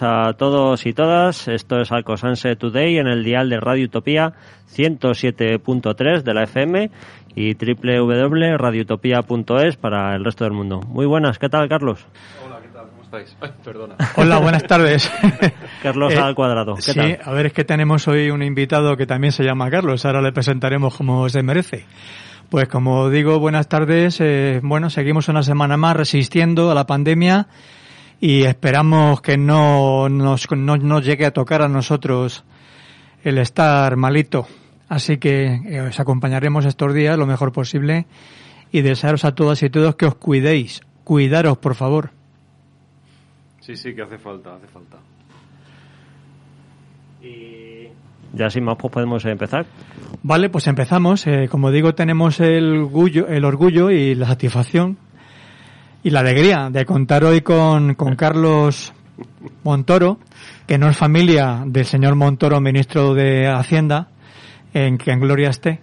buenas a todos y todas. Esto es Alcosanse Today en el dial de Radio Utopía 107.3 de la FM y www.radiotopía.es para el resto del mundo. Muy buenas, ¿qué tal, Carlos? Hola, ¿qué tal? ¿Cómo estáis? Ay, perdona. Hola, buenas tardes. Carlos Eh, al cuadrado. ¿Qué sí, tal? a ver, es que tenemos hoy un invitado que también se llama Carlos. Ahora le presentaremos como se merece. Pues como digo, buenas tardes. eh, bueno, seguimos una semana más resistiendo a la pandemia y esperamos que no nos, no nos llegue a tocar a nosotros el estar malito. Así que eh, os acompañaremos estos días lo mejor posible y desearos a todas y todos que os cuidéis. Cuidaros, por favor. Sí, sí, que hace falta, hace falta. Ya sin más, pues podemos empezar. Vale, pues empezamos. Eh, como digo, tenemos el orgullo, el orgullo y la satisfacción y la alegría de contar hoy con, con Carlos Montoro, que no es familia del señor Montoro, ministro de Hacienda, en que en gloria esté.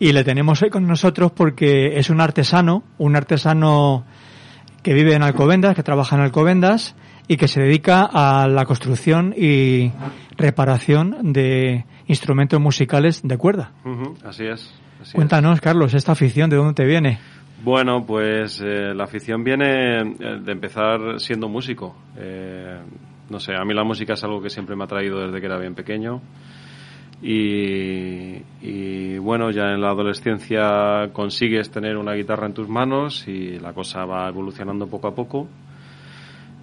Y le tenemos hoy con nosotros porque es un artesano, un artesano que vive en Alcobendas, que trabaja en Alcobendas y que se dedica a la construcción y reparación de instrumentos musicales de cuerda. Ujú, Así es. así es. Cuéntanos, Carlos, esta afición, ¿de dónde te viene? Bueno, pues eh, la afición viene eh, de empezar siendo músico. Eh, no sé, a mí la música es algo que siempre me ha traído desde que era bien pequeño. Y, y, bueno, ya en la adolescencia consigues tener una guitarra en tus manos y la cosa va evolucionando poco a poco.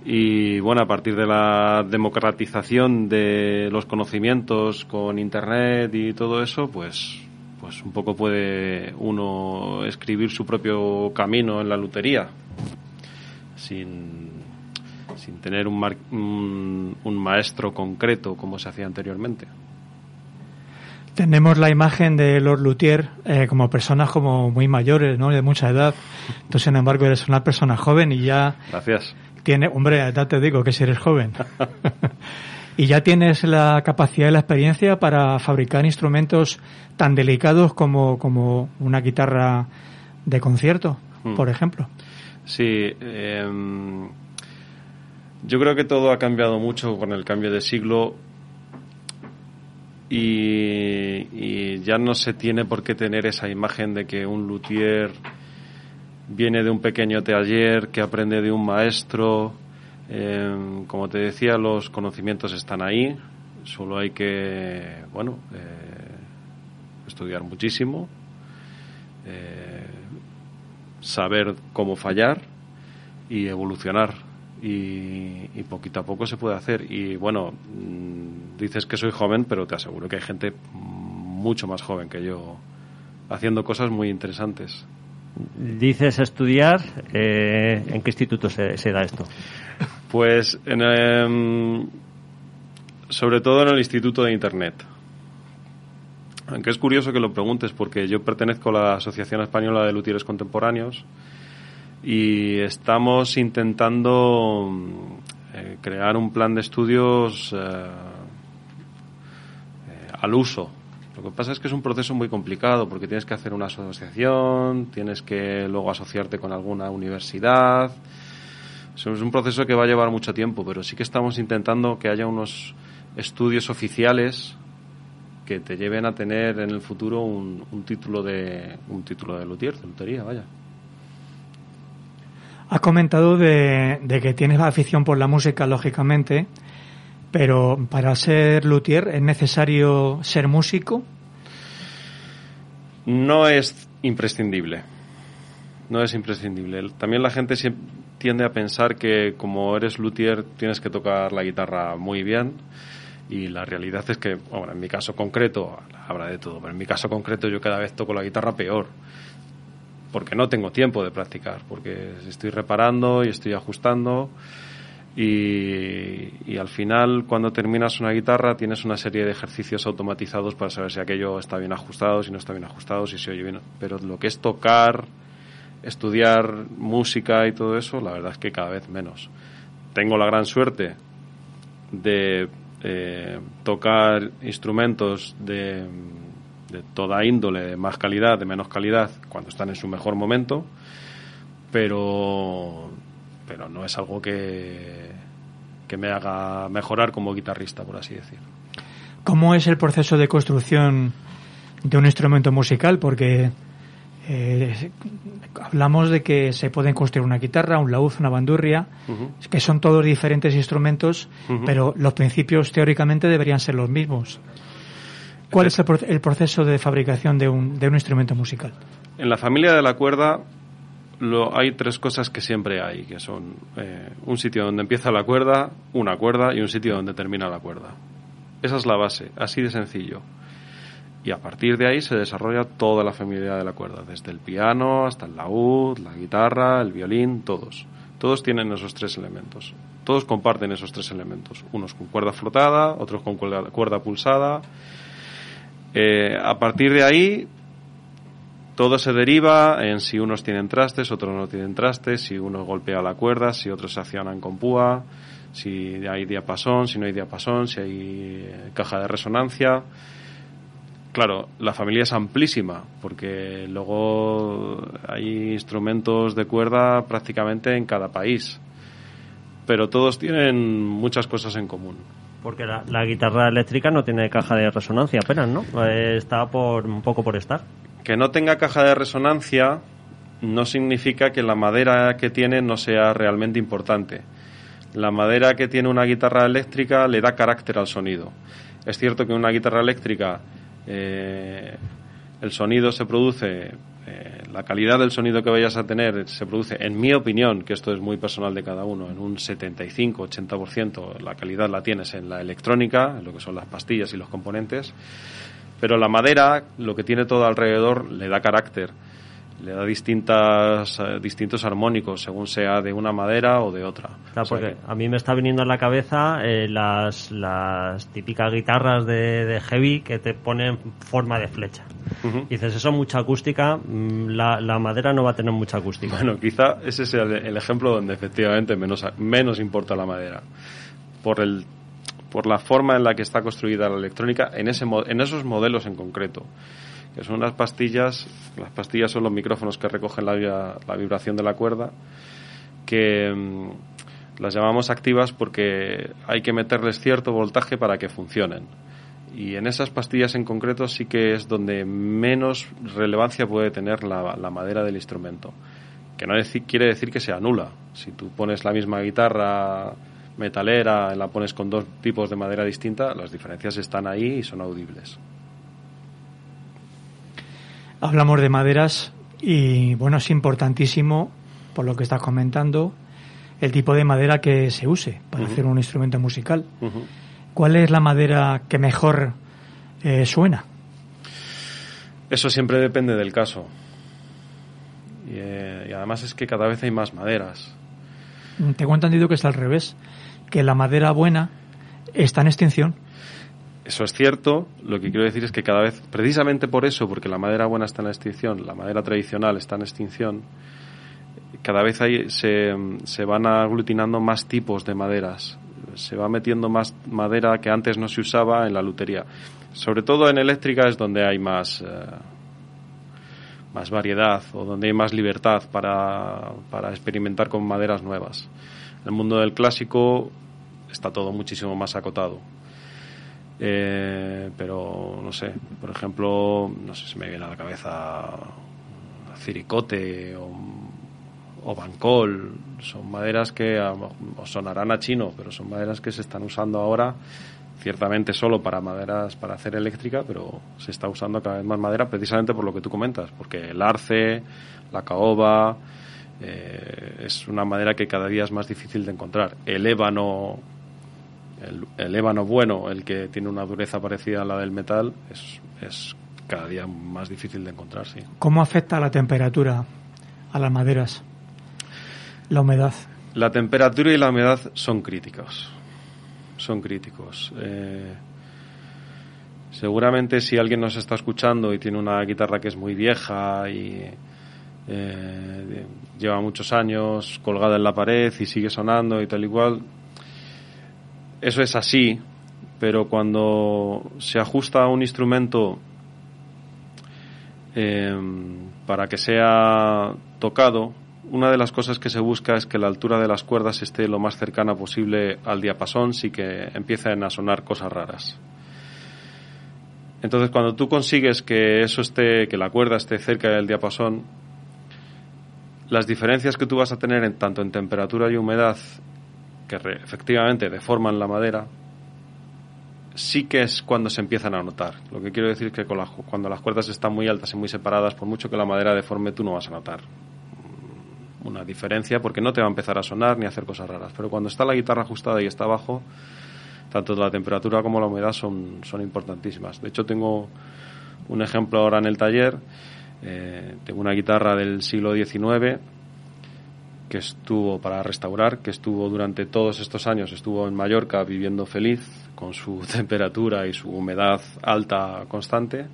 Y bueno, a partir de la democratización de los conocimientos con Internet y todo eso, pues, pues un poco puede uno escribir su propio camino en la lutería sin, sin tener un, mar- un, un maestro concreto como se hacía anteriormente. Tenemos la imagen de Lord Luthier eh, como personas como muy mayores, ¿no? De mucha edad. Entonces, sin embargo, eres una persona joven y ya... Gracias. Tiene, hombre, ya te digo que si eres joven. y ya tienes la capacidad y la experiencia para fabricar instrumentos tan delicados como, como una guitarra de concierto, Mm. por ejemplo. Sí, em, yo creo que todo ha cambiado mucho con el cambio de siglo y, y ya no se tiene por qué tener esa imagen de que un luthier viene de un pequeño taller, que aprende de un maestro. Em, como te decía, los conocimientos están ahí, solo hay que, bueno, eh, estudiar muchísimo, eh, saber cómo fallar y evolucionar. Y, y poquito a poco se puede hacer. Y bueno, mm, dices que soy joven, pero te aseguro que hay gente mucho más joven que yo haciendo cosas muy interesantes. Dices estudiar, eh, ¿en qué instituto se, se da esto? Pues en, em, sobre todo en el Instituto de Internet. Aunque es curioso que lo preguntes porque yo pertenezco a la Asociación Española de Luthieres Contemporáneos y estamos intentando eh, crear un plan de estudios eh, eh, al uso. Lo que pasa es que es un proceso muy complicado porque tienes que hacer una asociación, tienes que luego asociarte con alguna universidad. Es un proceso que va a llevar mucho tiempo, pero sí que estamos intentando que haya unos estudios oficiales que te lleven a tener en el futuro un, un título de un título de luthier, de lutería, vaya. Has comentado de, de que tienes afición por la música, lógicamente, pero para ser luthier es necesario ser músico. No es imprescindible. No es imprescindible. También la gente siem- tiende a pensar que como eres luthier tienes que tocar la guitarra muy bien y la realidad es que, bueno, en mi caso concreto, habrá de todo, pero en mi caso concreto yo cada vez toco la guitarra peor porque no tengo tiempo de practicar, porque estoy reparando y estoy ajustando y, y al final cuando terminas una guitarra tienes una serie de ejercicios automatizados para saber si aquello está bien ajustado, si no está bien ajustado, si se oye bien. Pero lo que es tocar, estudiar música y todo eso, la verdad es que cada vez menos. Tengo la gran suerte de eh, tocar instrumentos de, de toda índole, de más calidad, de menos calidad, cuando están en su mejor momento, pero, pero no es algo que, que me haga mejorar como guitarrista, por así decir. ¿Cómo es el proceso de construcción de un instrumento musical? Porque eh, hablamos de que se pueden construir una guitarra, un laúd, una bandurria, que son todos diferentes instrumentos, pero los principios teóricamente deberían ser los mismos. ¿Cuál es el, pro- el proceso de fabricación de un, de un instrumento musical? En la familia de la cuerda lo, hay tres cosas que siempre hay, que son eh, un sitio donde empieza la cuerda, una cuerda y un sitio donde termina la cuerda. Esa es la base, así de sencillo. Y a partir de ahí se desarrolla toda la familia de la cuerda, desde el piano hasta el laúd, la guitarra, el violín, todos. Todos tienen esos tres elementos. Todos comparten esos tres elementos. Unos con cuerda frotada, otros con cuerda, cuerda pulsada. Eh, a partir de ahí, todo se deriva en si unos tienen trastes, otros no tienen trastes, si uno golpea la cuerda, si otros se accionan con púa, si hay diapasón, si no hay diapasón, si hay eh, caja de resonancia. Claro, la familia es amplísima, porque luego hay instrumentos de cuerda prácticamente en cada país, pero todos tienen muchas cosas en común. Porque la, la guitarra eléctrica no tiene caja de resonancia apenas, ¿no? Eh, Está por un poco por estar. Que no tenga caja de resonancia no significa que la madera que tiene no sea realmente importante. La madera que tiene una guitarra eléctrica le da carácter al sonido. Es cierto que una guitarra eléctrica eh, el sonido se produce, eh, la calidad del sonido que vayas a tener se produce, en mi opinión, que esto es muy personal de cada uno, en un 75-80% la calidad la tienes en la electrónica, en lo que son las pastillas y los componentes, pero la madera, lo que tiene todo alrededor, le da carácter. Le da distintas eh, distintos armónicos según sea de una madera o de otra. porque a mí me está viniendo a la cabeza eh, las, las típicas guitarras de, heavy que te ponen forma de flecha. dices, eso mucha acústica, mm, la, la, madera no va a tener mucha acústica. Bueno, quizá ese sea el, ejemplo donde efectivamente menos, menos importa la madera. Por el por la forma en la que está construida la electrónica en, ese, en esos modelos en concreto que son unas pastillas, las pastillas son los micrófonos que recogen la, vibración de la cuerda, que mm, las llamamos activas porque hay que meterles cierto voltaje para que funcionen. Y en esas pastillas en concreto sí que es donde menos relevancia puede tener la, madera del instrumento. Que no quiere decir que sea nula. Si tú pones la misma guitarra metalera, la pones con dos tipos de madera distinta, las diferencias están ahí y son audibles. Hablamos de maderas y bueno, es importantísimo, por lo que estás comentando, el tipo de madera que se use para hacer un instrumento musical. ¿Cuál es la madera que mejor eh, suena? Eso siempre depende del caso. Eh, y, además es que cada vez hay más maderas. Tengo entendido que es al revés, que la madera buena está en extinción. Eso es cierto. Lo que quiero decir es que cada vez, precisamente por eso, porque la madera buena está en extinción, la madera tradicional está en extinción, cada vez hay, se, van aglutinando más tipos de maderas. Se va metiendo más madera que antes no se usaba en la lutería. Sobre todo en eléctrica es donde hay más, eh, más variedad o donde hay más libertad para, para experimentar con maderas nuevas. En el mundo del clásico está todo muchísimo más acotado. Eh, pero no sé, por ejemplo, no sé si me viene a la cabeza ciricote o, o bancol, son maderas que sonarán a chino, pero son maderas que se están usando ahora ciertamente solo para maderas para hacer eléctrica, pero se está usando cada vez más madera precisamente por lo que tú comentas, porque el arce, la caoba, eh, es una madera que cada día es más difícil de encontrar. El ébano el, ébano bueno, el que tiene una dureza parecida a la del metal, es, es cada día más difícil de encontrar, sí. ¿Cómo afecta la temperatura a las maderas? La humedad. La temperatura y la humedad son críticos. Son críticos. Eh, seguramente si alguien nos está escuchando y tiene una guitarra que es muy vieja y eh, lleva muchos años colgada en la pared y sigue sonando y tal igual, eso es así, pero cuando se ajusta a un instrumento em, para que sea tocado, una de las cosas que se busca es que la altura de las cuerdas esté lo más cercana posible al diapasón, sí que empiecen a sonar cosas raras. Entonces, cuando tú consigues que eso esté, que la cuerda esté cerca del diapasón, las diferencias que tú vas a tener en, tanto en temperatura y humedad que efectivamente deforman la madera, sí que es cuando se empiezan a notar. Lo que quiero decir es que cuando las cuerdas están muy altas y muy separadas, por mucho que la madera deforme, tú no vas a notar una diferencia porque no te va a empezar a sonar ni a hacer cosas raras. Pero cuando está la guitarra ajustada y está abajo, tanto la temperatura como la humedad son, son importantísimas. De hecho, tengo un ejemplo ahora en el taller. Eh, tengo una guitarra del siglo XIX que estuvo para restaurar, que estuvo durante todos estos años, estuvo en Mallorca viviendo feliz con su temperatura y su humedad alta constante.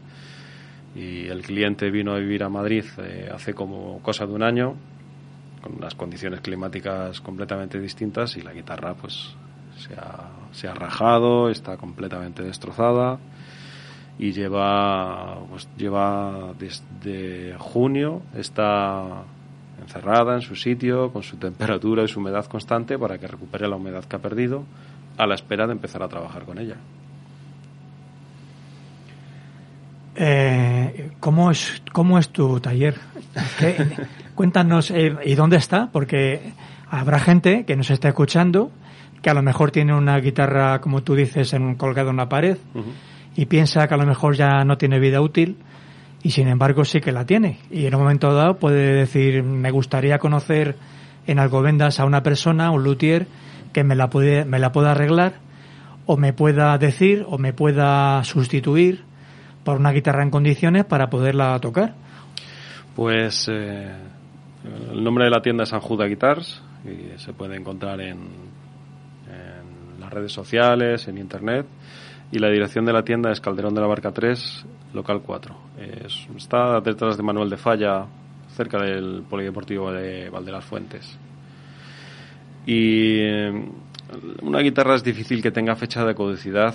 Y el cliente vino a vivir a Madrid eh, hace como cosa de un año, con unas condiciones climáticas completamente distintas y la guitarra pues se ha, se ha rajado, está completamente destrozada y lleva pues lleva desde junio está encerrada en su sitio, con su temperatura y su humedad constante para que recupere la humedad que ha perdido, a la espera de empezar a trabajar con ella. Eh, ¿cómo, es, ¿Cómo es tu taller? cuéntanos, eh, ¿y dónde está? Porque habrá gente que nos está escuchando que a lo mejor tiene una guitarra, como tú dices, en, colgada en una pared y piensa que a lo mejor ya no tiene vida útil y sin embargo sí que la tiene. Y en un momento dado puede decir, me gustaría conocer en Alcobendas a una persona, un luthier, que me la, puede, me la pueda arreglar o me pueda decir o me pueda sustituir por una guitarra en condiciones para poderla tocar. Pues eh, el nombre de la tienda es Anjuda Guitars y se puede encontrar en, en las redes sociales, en internet. Y la dirección de la tienda es Calderón de la Barca 3, local 4. Es- está detrás de Manuel de Falla, cerca del Polideportivo de Valderas Fuentes. Y eh, una guitarra es difícil que tenga fecha de caducidad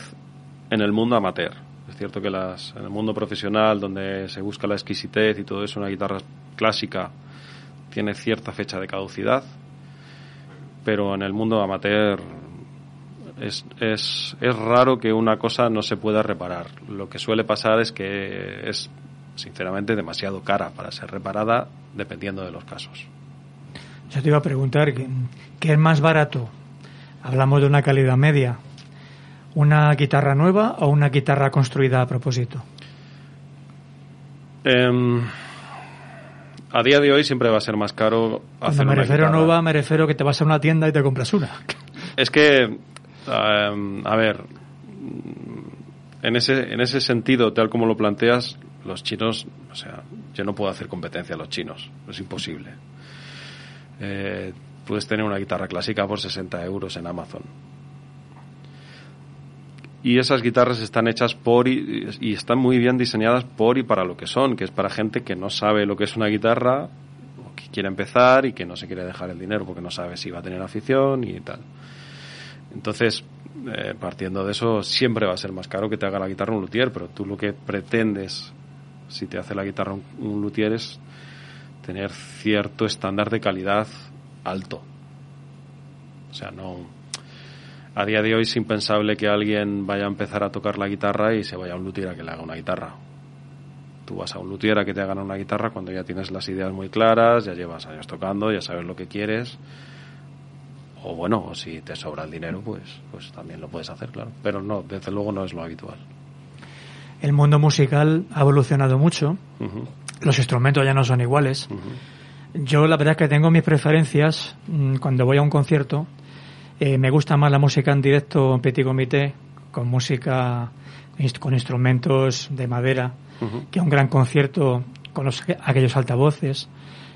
en el mundo amateur. Es cierto que las, en el mundo profesional, donde se busca la exquisitez y todo eso, una guitarra clásica tiene cierta fecha de caducidad, pero en el mundo amateur es, es, es raro que una cosa no se pueda reparar. Lo que suele pasar es que es, sinceramente, demasiado cara para ser reparada, dependiendo de los casos. Yo te iba a preguntar, ¿qué, es más barato? Hablamos de una calidad media. ¿Una guitarra nueva o una guitarra construida a propósito? Em, a día de hoy siempre va a ser más caro Cuando hacer me una refiero a guitarra. nueva, me refiero que te vas a una tienda y te compras una. Es que, em, a ver, en ese, en ese sentido, tal como lo planteas, los chinos, o sea, yo no puedo hacer competencia a los chinos, es imposible. Eh, puedes tener una guitarra clásica por 60 euros en Amazon. Y esas guitarras están hechas por y, y están muy bien diseñadas por y para lo que son, que es para gente que no sabe lo que es una guitarra, o que quiere empezar y que no se quiere dejar el dinero porque no sabe si va a tener afición y tal. Entonces, eh, partiendo de eso, siempre va a ser más caro que te haga la guitarra un luthier, pero tú lo que pretendes, si te hace la guitarra un, un luthier, es tener cierto estándar de calidad alto. O sea, no. A día de hoy es impensable que alguien vaya a empezar a tocar la guitarra y se vaya a un luthier a que le haga una guitarra. Tú vas a un luthier a que te hagan una guitarra cuando ya tienes las ideas muy claras, ya llevas años tocando, ya sabes lo que quieres. O bueno, si te sobra el dinero, pues, pues también lo puedes hacer, claro. Pero no, desde luego no es lo habitual. El mundo musical ha evolucionado mucho. Los instrumentos ya no son iguales. Yo la verdad es que tengo mis preferencias mm, cuando voy a un concierto. eh, me gusta más la música en directo en petit comité, con música con instrumentos de madera, que un gran concierto con los, aquellos altavoces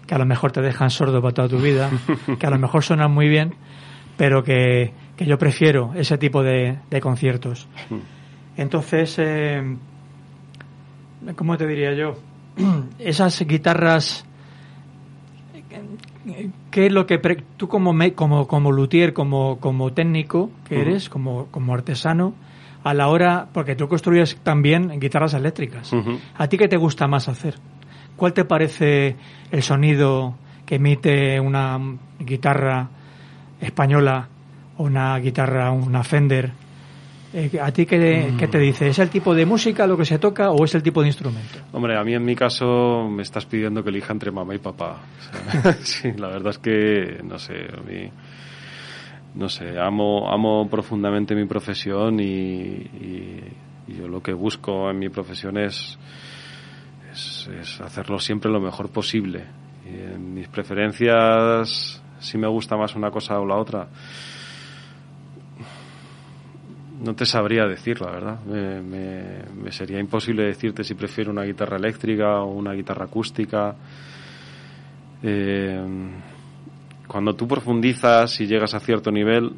que a lo mejor te dejan sordo para toda tu vida, que a lo mejor suenan muy bien, pero que, que yo prefiero ese tipo de, de conciertos. Entonces, eh, ¿cómo te diría yo? Esas guitarras, ¿qué es lo que pre- tú como me- como como luthier, como como técnico que Ujú. eres, como como artesano, a la hora, porque tú construyes también guitarras eléctricas. ¿A ti qué te gusta más hacer? ¿Cuál te parece el sonido que emite una guitarra española o una guitarra, una Fender? Eh, ¿A ti qué, qué te dice? ¿Es el tipo de música lo que se toca o es el tipo de instrumento? Hombre, a mí en mi caso me estás pidiendo que elija entre mamá y papá. O sea, sí, la verdad es que, no sé, a mí, no sé, amo, amo profundamente mi profesión y, y- y yo lo que busco en mi profesión es, es, es hacerlo siempre lo mejor posible. Y en mis preferencias, si me gusta más una cosa o la otra, no te sabría decir, la verdad. Me, me- sería imposible decirte si prefiero una guitarra eléctrica o una guitarra acústica. Eh, cuando tú profundizas y llegas a cierto nivel,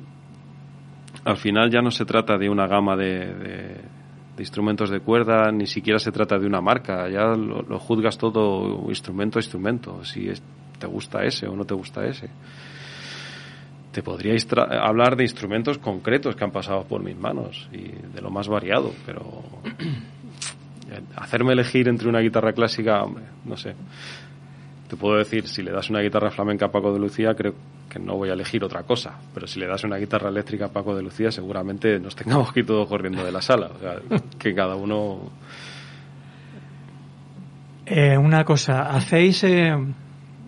al final ya no se trata de una gama de, de- instrumentos de cuerda, ni siquiera se trata de una marca. Ya lo, lo juzgas todo instrumento a instrumento. Si es- te gusta ese o no te gusta ese te podríais tra- hablar de instrumentos concretos que han pasado por mis manos y de lo más variado, pero hacerme elegir entre una guitarra clásica, hombre, no sé. Te puedo decir, si le das una guitarra flamenca a Paco de Lucía, creo que no voy a elegir otra cosa. Pero si le das una guitarra eléctrica a Paco de Lucía, seguramente nos tengamos que ir todos corriendo de la sala. O sea, que cada uno. Eh, una cosa, hacéis, eh,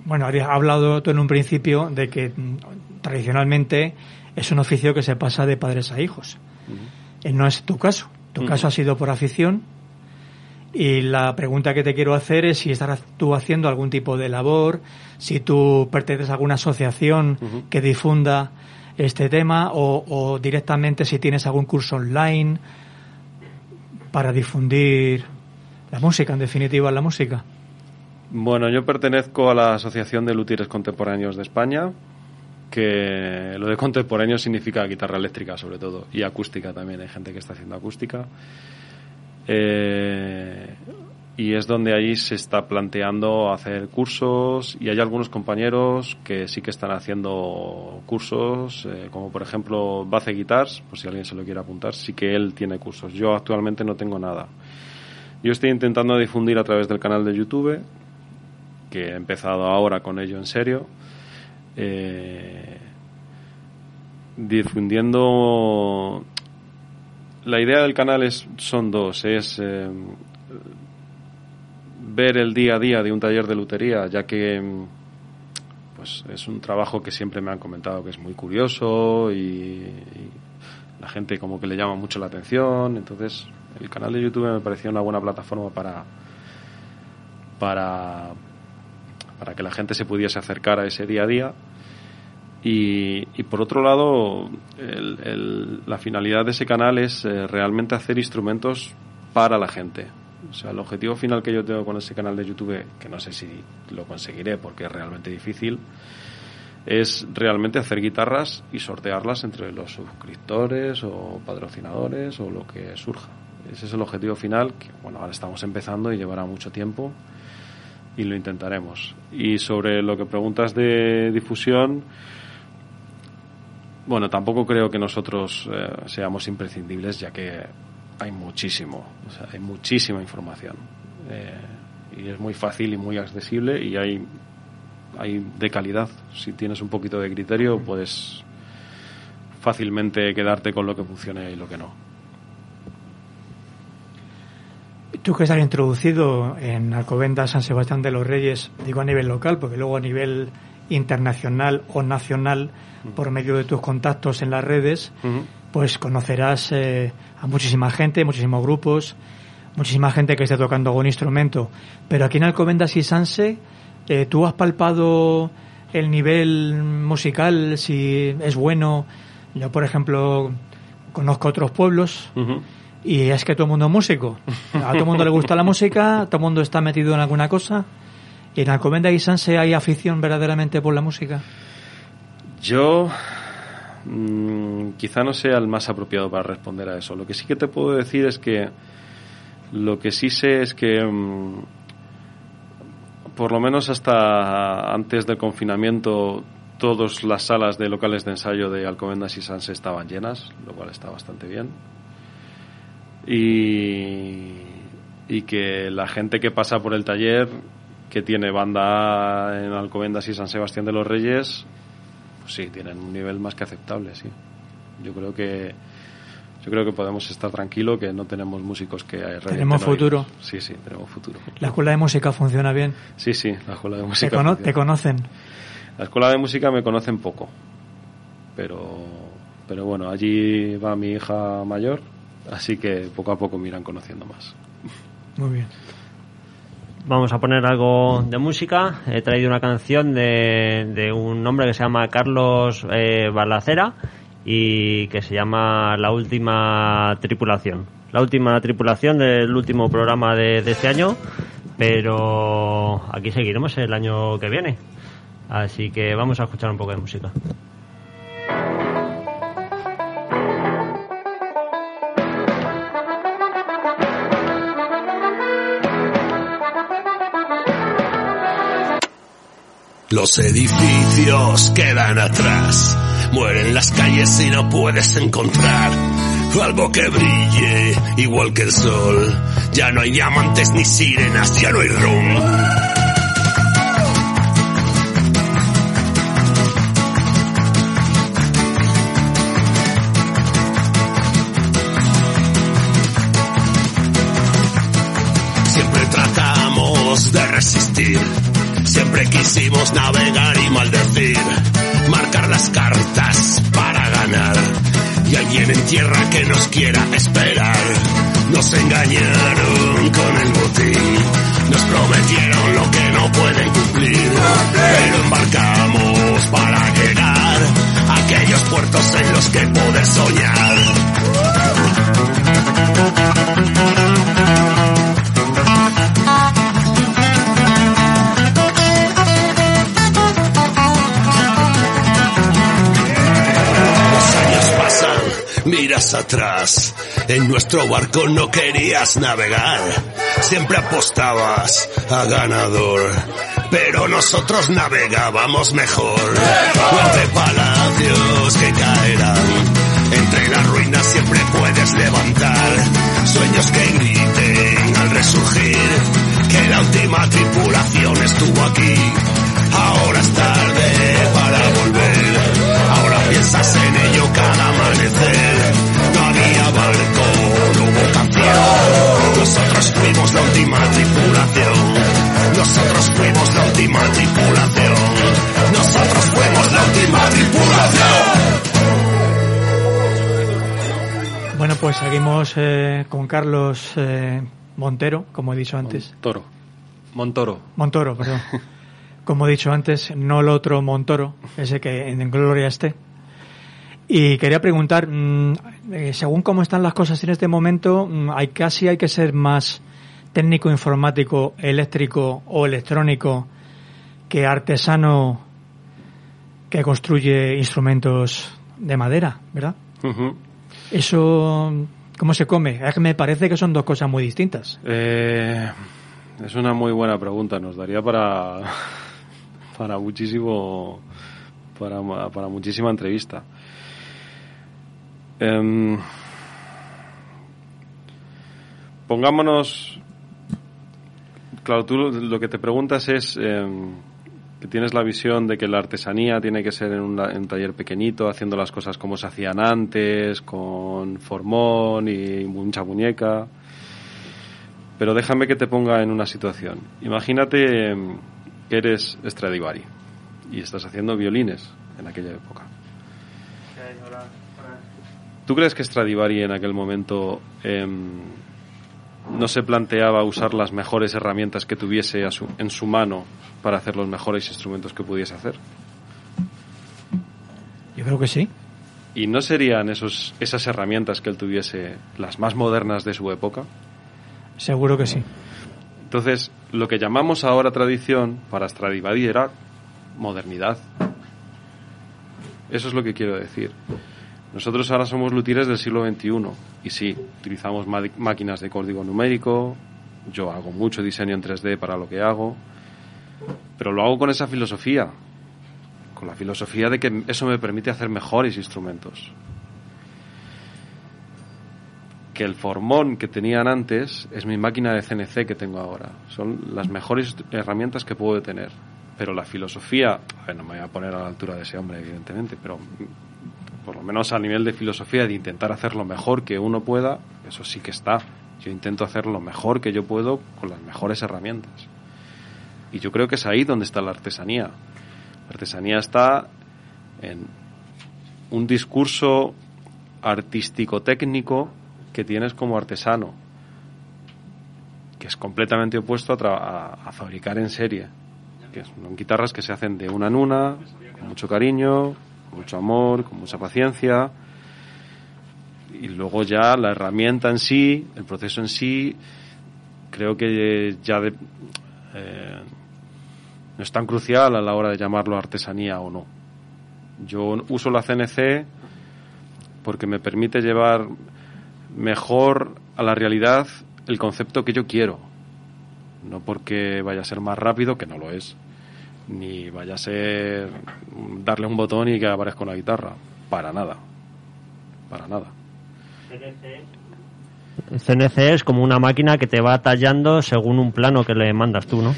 bueno, habías hablado tú en un principio de que mm, tradicionalmente es un oficio que se pasa de padres a hijos. Eh, no es tu caso. Tu caso ha sido por afición. Y la pregunta que te quiero hacer es si estás tú haciendo algún tipo de labor, si tú perteneces a alguna asociación que difunda este tema o, o directamente si tienes algún curso online para difundir la música, en definitiva la música. Bueno, yo pertenezco a la Asociación de Luthieres Contemporáneos de España, que lo de contemporáneo significa guitarra eléctrica sobre todo y acústica también, hay gente que está haciendo acústica. Eh, y es donde ahí se está planteando hacer cursos y hay algunos compañeros que sí que están haciendo cursos, eh, como por ejemplo Bace Guitars, por si alguien se lo quiere apuntar, sí que él tiene cursos. Yo actualmente no tengo nada. Yo estoy intentando difundir a través del canal de YouTube, que he empezado ahora con ello en serio, eh, difundiendo la idea del canal es son dos es eh, ver el día a día de un taller de lutería, ya que pues es un trabajo que siempre me han comentado que es muy curioso y, la gente como que le llama mucho la atención. Entonces, el canal de YouTube me pareció una buena plataforma para para para que la gente se pudiese acercar a ese día a día. Y, por otro lado, la finalidad de ese canal es eh, realmente hacer instrumentos para la gente. O sea, el objetivo final que yo tengo con ese canal de YouTube, que no sé si lo conseguiré porque es realmente difícil, es realmente hacer guitarras y sortearlas entre los suscriptores o patrocinadores o lo que surja. Ese es el objetivo final, que bueno, ahora estamos empezando y llevará mucho tiempo y lo intentaremos. Y sobre lo que preguntas de difusión, bueno, tampoco creo que nosotros eh, seamos imprescindibles, ya que hay muchísimo, o sea, hay muchísima información. Eh, y es muy fácil y muy accesible y hay, hay de calidad. Si tienes un poquito de criterio, puedes fácilmente quedarte con lo que funcione y lo que no. Tú que estás introducido en Alcobenda San Sebastián de los Reyes, digo a nivel local, porque luego a nivel internacional o nacional, por medio de tus contactos en las redes, pues conocerás eh, a muchísima gente, muchísimos grupos, muchísima gente que esté tocando algún instrumento. Pero aquí en Alcobendas y Sanse, eh, ¿tú has palpado el nivel musical, si es bueno? Yo, por ejemplo, conozco otros pueblos y es que todo el mundo es músico. A todo el mundo le gusta la música, todo el mundo está metido en alguna cosa. ¿Y en Alcobendas y Sanse hay afición verdaderamente por la música? Yo Mm, quizá no sea el más apropiado para responder a eso. Lo que sí que te puedo decir es que lo que sí sé es que mm, por lo menos hasta antes del confinamiento todas las salas de locales de ensayo de Alcobendas y Sanse estaban llenas, lo cual está bastante bien. Y, y que la gente que pasa por el taller, que tiene banda en Alcobendas y San Sebastián de los Reyes, sí, tienen un nivel más que aceptable, sí. Yo creo que yo creo que podemos estar tranquilos que no tenemos músicos que tenemos futuro. Sí sí tenemos futuro. La escuela de música funciona bien. Sí sí la escuela de música te, conocen. La escuela de música me conocen poco pero pero bueno allí va mi hija mayor así que poco a poco me irán conociendo más muy bien vamos a poner algo de música. He traído una canción de, un hombre que se llama Carlos eh, Balacera y que se llama La Última Tripulación. La última tripulación del último programa de, de este año, pero aquí seguiremos el año que viene. Así que vamos a escuchar un poco de música. Los edificios quedan atrás, mueren las calles y no puedes encontrar algo que brille igual que el sol. Ya no hay diamantes ni sirenas, ya no hay rum. Siempre tratamos de resistir Siempre quisimos navegar y maldecir, marcar las cartas para ganar. Y alguien en tierra que nos quiera esperar. Nos engañaron con el botín, nos prometieron lo que no pueden cumplir. Pero embarcamos para llegar a aquellos puertos en los que poder soñar. Atrás. En nuestro barco no querías navegar, siempre apostabas a ganador. Pero nosotros navegábamos mejor. Entre palacios que caerán, entre las ruinas siempre puedes levantar. Sueños que griten al resurgir, que la última tripulación estuvo aquí. Ahora es tarde para volver. Ahora piensas en ello cada amanecer. Hubo. Nosotros fuimos la última tripulación. Nosotros fuimos la última tripulación. Nosotros fuimos la última tripulación. Bueno, pues seguimos eh, con Carlos eh, Montero, como he dicho antes. Toro. Montoro. Montoro, perdón. Como he dicho antes, no el otro Montoro, ese que en gloria esté. Y quería preguntar, mm, eh, según cómo están las cosas en este momento, mm, hay casi hay que ser más técnico informático, eléctrico o electrónico que artesano que construye instrumentos de madera, ¿verdad? Eso, ¿cómo se come? Es que me parece que son dos cosas muy distintas. Eh, es una muy buena pregunta. Nos daría para, para muchísimo, para, para muchísima entrevista. Em, pongámonos, claro, tú lo- que te preguntas es em, que tienes la visión de que la artesanía tiene que ser en un taller pequeñito, haciendo las cosas como se hacían antes, con formón y mucha muñeca. Pero déjame que te ponga en una situación. Imagínate em, que eres Stradivari y estás haciendo violines en aquella época. ¿Tú crees que Stradivari en aquel momento em, no se planteaba usar las mejores herramientas que tuviese a su- en su mano para hacer los mejores instrumentos que pudiese hacer? Yo creo que sí. ¿Y no serían esos, esas herramientas que él tuviese las más modernas de su época? Seguro que sí. Entonces, lo que llamamos ahora tradición para Stradivari era modernidad. Eso es lo que quiero decir. Nosotros ahora somos luthieres del siglo XXI y sí, utilizamos máquinas de código numérico, yo hago mucho diseño en 3D para lo que hago, pero lo hago con esa filosofía, con la filosofía de que eso me permite hacer mejores instrumentos. Que el formón que tenían antes es mi máquina de CNC que tengo ahora. Son las mejores herramientas que puedo tener. Pero la filosofía, no me voy a poner a la altura de ese hombre, evidentemente, pero por lo menos a nivel de filosofía de intentar hacer lo mejor que uno pueda, eso sí que está. Yo intento hacer lo mejor que yo puedo con las mejores herramientas. Y yo creo que es ahí donde está la artesanía. La artesanía está en un discurso artístico-técnico que tienes como artesano, que es completamente opuesto a, a fabricar en serie. Que son guitarras que se hacen de una en una, con mucho cariño, con mucho amor, con mucha paciencia. Y luego ya la herramienta en sí, el proceso en sí, creo que ya de- eh, no es tan crucial a la hora de llamarlo artesanía o no. Yo uso la CNC porque me permite llevar mejor a la realidad el concepto que yo quiero. No porque vaya a ser más rápido, que no lo es, ni vaya a ser darle un botón y que aparezca una guitarra. Para nada. Para nada. El CNC es como una máquina que te va tallando según un plano que le mandas tú, ¿no?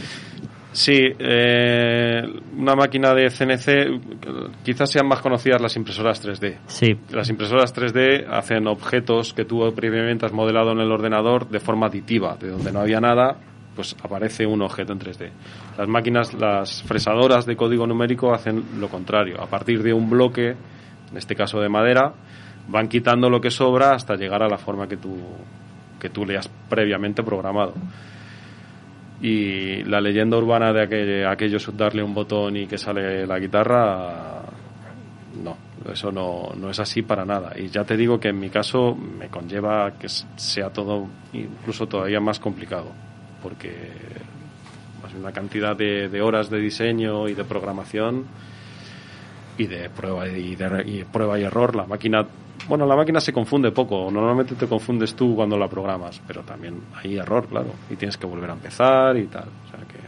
Sí, eh, una máquina de CNC, quizás sean más conocidas las impresoras 3D. Sí. Las impresoras 3D hacen objetos que tú previamente has modelado en el ordenador de forma aditiva, de donde no había nada, pues aparece un objeto en 3D. Las máquinas, las fresadoras de código numérico hacen lo contrario. A partir de un bloque, en este caso de madera, van quitando lo que sobra hasta llegar a la forma que tú, que tú le has previamente programado. Y la leyenda urbana de aquel, aquello es darle un botón y que sale la guitarra, no, eso no, no es así para nada. Y ya te digo que en mi caso me conlleva que sea todo incluso todavía más complicado, porque una cantidad de, de horas de diseño y de programación y de prueba y, de, prueba y error. La máquina bueno, la máquina se confunde poco. Normalmente te confundes tú cuando la programas, pero también hay error, claro. Y tienes que volver a empezar y tal. O sea que.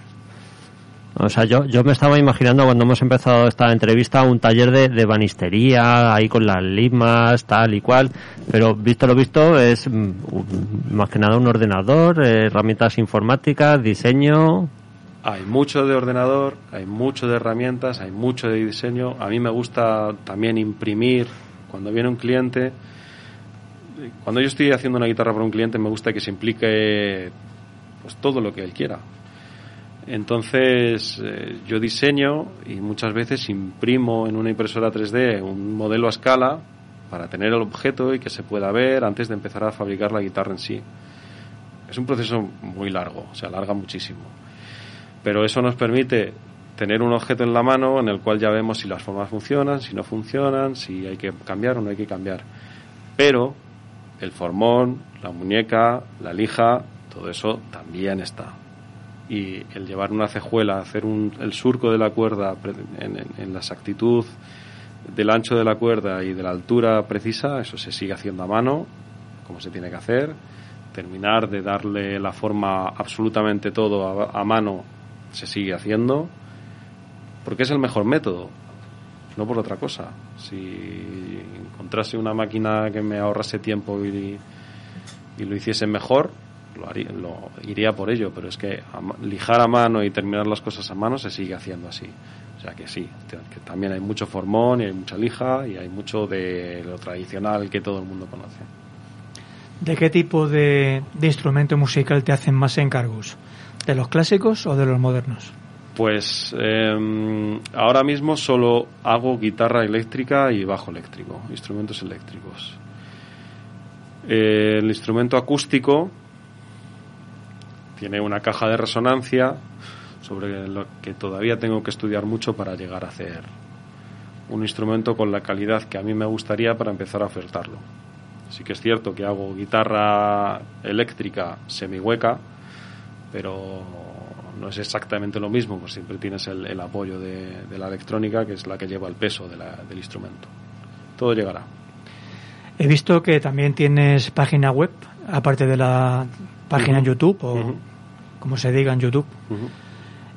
O sea, yo, yo me estaba imaginando cuando hemos empezado esta entrevista un taller de, de banistería, ahí con las limas, tal y cual, pero visto lo visto es mm, más que nada un ordenador, eh, herramientas informáticas, diseño. Hay mucho de ordenador, hay mucho de herramientas, hay mucho de diseño. A mí me gusta también imprimir cuando viene un cliente. Cuando yo estoy haciendo una guitarra para un cliente me gusta que se implique pues todo lo que él quiera. Entonces eh, yo diseño y muchas veces imprimo en una impresora 3D un modelo a escala para tener el objeto y que se pueda ver antes de empezar a fabricar la guitarra en sí. Es un proceso muy largo, se alarga muchísimo. Pero eso nos permite tener un objeto en la mano en el cual ya vemos si las formas funcionan, si no funcionan, si hay que cambiar o no hay que cambiar. Pero el formón, la muñeca, la lija, todo eso también está y el llevar una cejuela, hacer un, el surco de la cuerda en, la exactitud del ancho de la cuerda y de la altura precisa, eso se sigue haciendo a mano, como se tiene que hacer. Terminar de darle la forma absolutamente todo a, mano se sigue haciendo, porque es el mejor método, no por otra cosa. Si encontrase una máquina que me ahorrase tiempo y, lo hiciese mejor, lo, iría por ello, pero es que lijar a mano y terminar las cosas a mano se sigue haciendo así. O sea que sí, que también hay mucho formón y hay mucha lija y hay mucho de lo tradicional que todo el mundo conoce. ¿De qué tipo de, instrumento musical te hacen más encargos? ¿De los clásicos o de los modernos? Pues em, ahora mismo solo hago guitarra eléctrica y bajo eléctrico, instrumentos eléctricos. el instrumento acústico tiene una caja de resonancia sobre lo que todavía tengo que estudiar mucho para llegar a hacer un instrumento con la calidad que a mí me gustaría para empezar a ofertarlo. Sí que es cierto que hago guitarra eléctrica semi-hueca, pero no es exactamente lo mismo, pues siempre tienes el, apoyo de, la electrónica, que es la que lleva el peso del instrumento. Todo llegará. He visto que también tienes página web, aparte de la página en YouTube o como se diga en YouTube.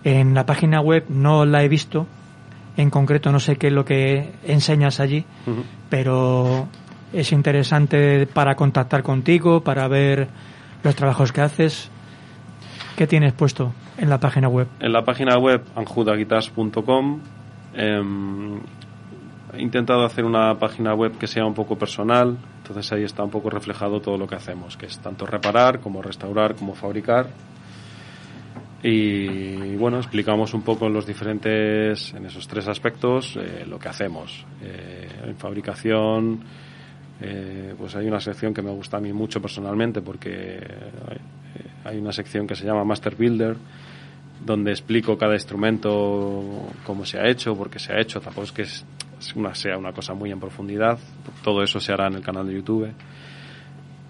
En la página web no la he visto, en concreto no sé qué es lo que enseñas allí, pero es interesante para contactar contigo, para ver los trabajos que haces. ¿Qué tienes puesto en la página web? En la página web anjudaguitas.com em, he intentado hacer una página web que sea un poco personal, entonces ahí está un poco reflejado todo lo que hacemos, que es tanto reparar como restaurar como fabricar y bueno, explicamos un poco en los diferentes, en esos tres aspectos, eh, lo que hacemos. Eh, en fabricación, eh, pues hay una sección que me gusta a mí mucho personalmente porque hay una sección que se llama Master Builder, donde explico cada instrumento, cómo se ha hecho, por qué se ha hecho, tampoco es que una, sea una cosa muy en profundidad, todo eso se hará en el canal de YouTube,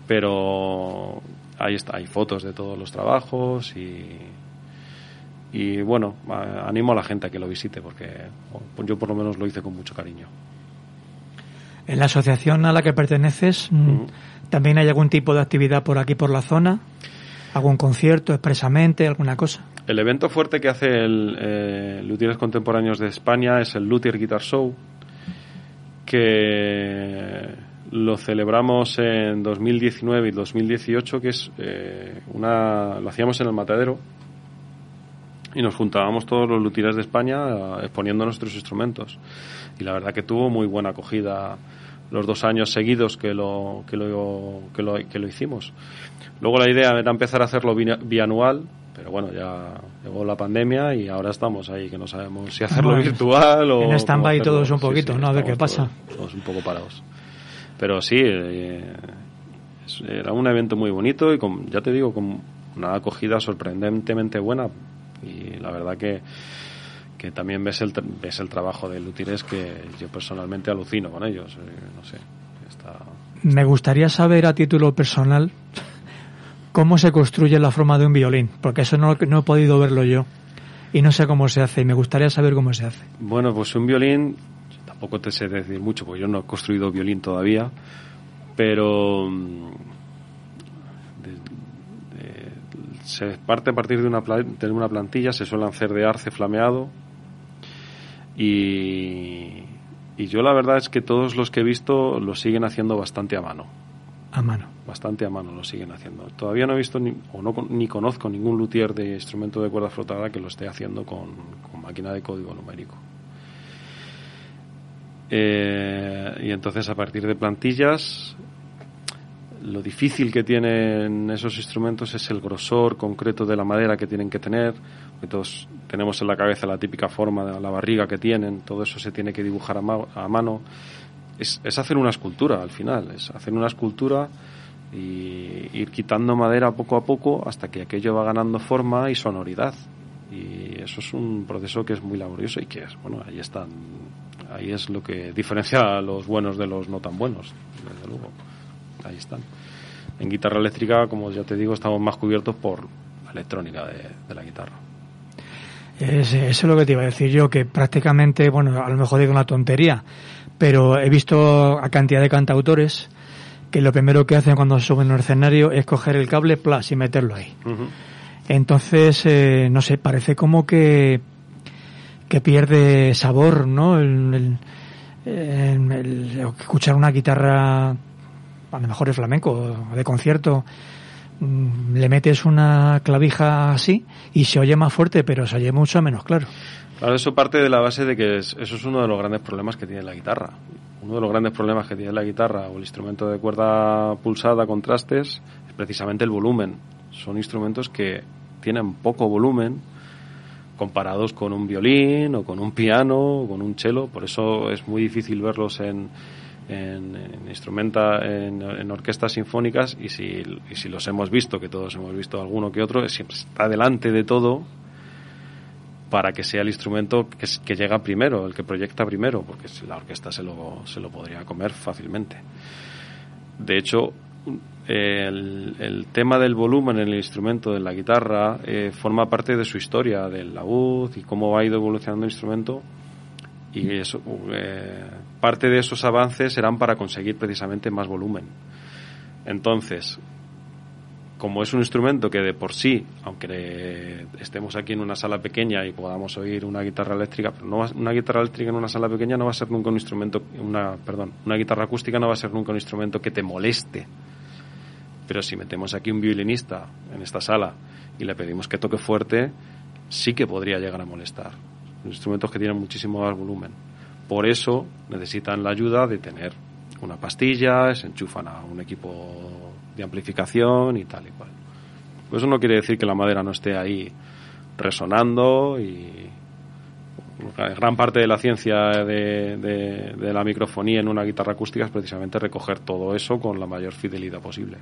pero ahí está, hay fotos de todos los trabajos y y bueno, animo a la gente a que lo visite porque yo por lo menos lo hice con mucho cariño. ¿En la asociación a la que perteneces mm, también hay algún tipo de actividad por aquí, por la zona? ¿Algún concierto expresamente, alguna cosa? El evento fuerte que hace el eh, Luthiers Contemporáneos de España es el Luthier Guitar Show, que lo celebramos en 2019 y 2018, que es eh, una, lo hacíamos en el Matadero, y nos juntábamos todos los luthieres de España eh, exponiendo nuestros instrumentos. Y la verdad que tuvo muy buena acogida los dos años seguidos que lo, que lo, que lo, que lo hicimos. Luego la idea era empezar a hacerlo bianual, pero bueno, ya llegó la pandemia y ahora estamos ahí, que no sabemos si hacerlo virtual o... En stand-by todos un poquito, ¿no? A ver qué pasa. Todos, un poco parados. Pero sí, eh, era un evento muy bonito y con, ya te digo, con una acogida sorprendentemente buena y la verdad que, que también ves el, ves el trabajo de Lutires que yo personalmente alucino con ellos. Eh, no sé, Me gustaría saber a título personal cómo se construye la forma de un violín, porque eso no, no he podido verlo yo y no sé cómo se hace y me gustaría saber cómo se hace. Bueno, pues un violín tampoco te sé decir mucho, porque yo no he construido violín todavía, pero mm, se parte a partir de una, de una plantilla, se suele hacer de arce flameado y, y yo la verdad es que todos los que he visto lo siguen haciendo bastante a mano. A mano. Bastante a mano lo siguen haciendo. Todavía no he visto ni, o no, ni conozco ningún luthier de instrumento de cuerda flotada que lo esté haciendo con, con máquina de código numérico. Eh, y entonces a partir de plantillas lo difícil que tienen esos instrumentos es el grosor concreto de la madera que tienen que tener. Todos tenemos en la cabeza la típica forma de la barriga que tienen, todo eso se tiene que dibujar a, mano. Es, hacer una escultura al final, es hacer una escultura y ir quitando madera poco a poco hasta que aquello va ganando forma y sonoridad. Y eso es un proceso que es muy laborioso y que es, bueno, ahí están, ahí es lo que diferencia a los buenos de los no tan buenos, desde luego ahí están. En guitarra eléctrica, como ya te digo, estamos más cubiertos por la electrónica de, la guitarra. eso es lo que te iba a decir yo, que prácticamente, bueno, a lo mejor digo una tontería, pero he visto a cantidad de cantautores que lo primero que hacen cuando suben al escenario es coger el cable plus y meterlo ahí. Entonces, eh, no sé, parece como que, que pierde sabor, ¿no? el, escuchar una guitarra a lo mejor es flamenco, de concierto, mm, le metes una clavija así y se oye más fuerte, pero se oye mucho menos claro. Claro, eso parte de la base de que eso es uno de los grandes problemas que tiene la guitarra. Uno de los grandes problemas que tiene la guitarra o el instrumento de cuerda pulsada con trastes es precisamente el volumen. Son instrumentos que tienen poco volumen comparados con un violín o con un piano o con un cello. Por eso es muy difícil verlos en, en, instrumenta, en, orquestas sinfónicas y si, si los hemos visto, que todos hemos visto alguno que otro, siempre está delante de todo para que sea el instrumento que, llega primero, el que proyecta primero, porque la orquesta se lo, se lo podría comer fácilmente. De hecho, el, el, tema del volumen en el instrumento de la guitarra eh, forma parte de su historia, del laúd y cómo ha ido evolucionando el instrumento y eso, eh, parte de esos avances serán para conseguir precisamente más volumen. Entonces, como es un instrumento que de por sí, aunque estemos aquí en una sala pequeña y podamos oír una guitarra eléctrica, pero no una guitarra eléctrica en una sala pequeña no va a ser nunca un instrumento, una, perdón, una guitarra acústica no va a ser nunca un instrumento que te moleste. Pero si metemos aquí un violinista en esta sala y le pedimos que toque fuerte, sí que podría llegar a molestar instrumentos que tienen muchísimo más volumen. Por eso necesitan la ayuda de tener una pastilla, se enchufan a un equipo de amplificación y tal y cual. Pues eso no quiere decir que la madera no esté ahí resonando y gran parte de la ciencia de, de, la microfonía en una guitarra acústica es precisamente recoger todo eso con la mayor fidelidad posible.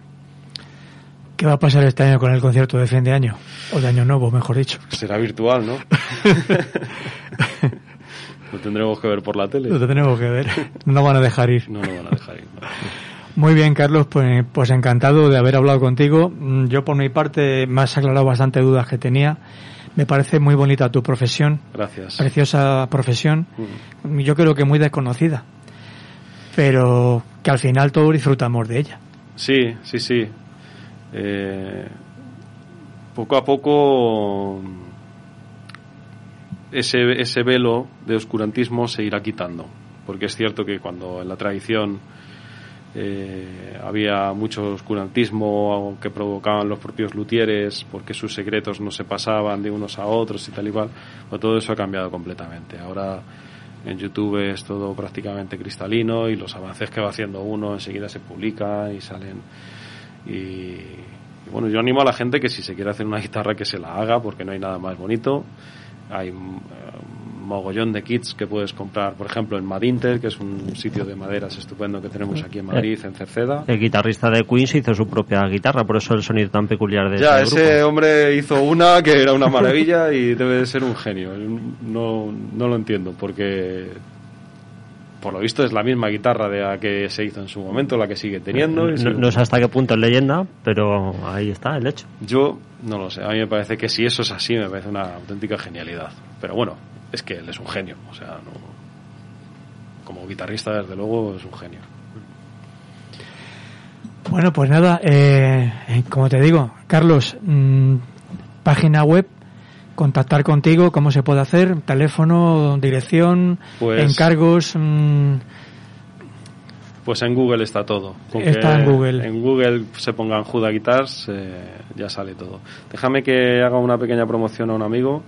¿Qué va a pasar este año con el concierto de fin de año? O de año nuevo, mejor dicho. Será virtual, ¿no? lo tendremos que ver por la tele. Lo tendremos que ver. No van a dejar ir. No, no van a dejar ir. Muy bien, Carlos, pues, pues encantado de haber hablado contigo. Yo por mi parte me has aclarado bastante dudas que tenía. Me parece muy bonita tu profesión. Gracias. Preciosa profesión. Mm. Yo creo que muy desconocida. Pero que al final todos disfrutamos de ella. Sí, sí, sí eh, poco a poco ese, ese velo de oscurantismo se irá quitando, porque es cierto que cuando en la tradición eh, había mucho oscurantismo que provocaban los propios luthieres porque sus secretos no se pasaban de unos a otros y tal y cual, pues todo eso ha cambiado completamente. Ahora en YouTube es todo prácticamente cristalino y los avances que va haciendo uno enseguida se publican y salen y, bueno, yo animo a la gente que si se quiere hacer una guitarra que se la haga porque no hay nada más bonito. Hay un eh, mogollón de kits que puedes comprar, por ejemplo, en Madinter, que es un sitio de maderas estupendo que tenemos aquí en Madrid, en Cerceda. El guitarrista de Queens hizo su propia guitarra, por eso el sonido tan peculiar de Ya, ese, hombre hizo una que era una maravilla y debe de ser un genio. No, no lo entiendo porque por lo visto es la misma guitarra de la que se hizo en su momento, la que sigue teniendo. No, sé hasta qué punto es leyenda, pero ahí está el hecho. Yo no lo sé, a mí me parece que si eso es así me parece una auténtica genialidad. Pero bueno, es que él es un genio, o sea, no... como guitarrista, desde luego, es un genio. Bueno, pues nada, eh, eh, como te digo, Carlos, mm, página web, contactar contigo, cómo se puede hacer, teléfono, dirección, Pues- encargos. mm, Pues en Google está todo. Con Está en Google. En Google se pongan Juda Guitars, eh, ya sale todo. Déjame que haga una pequeña promoción a un amigo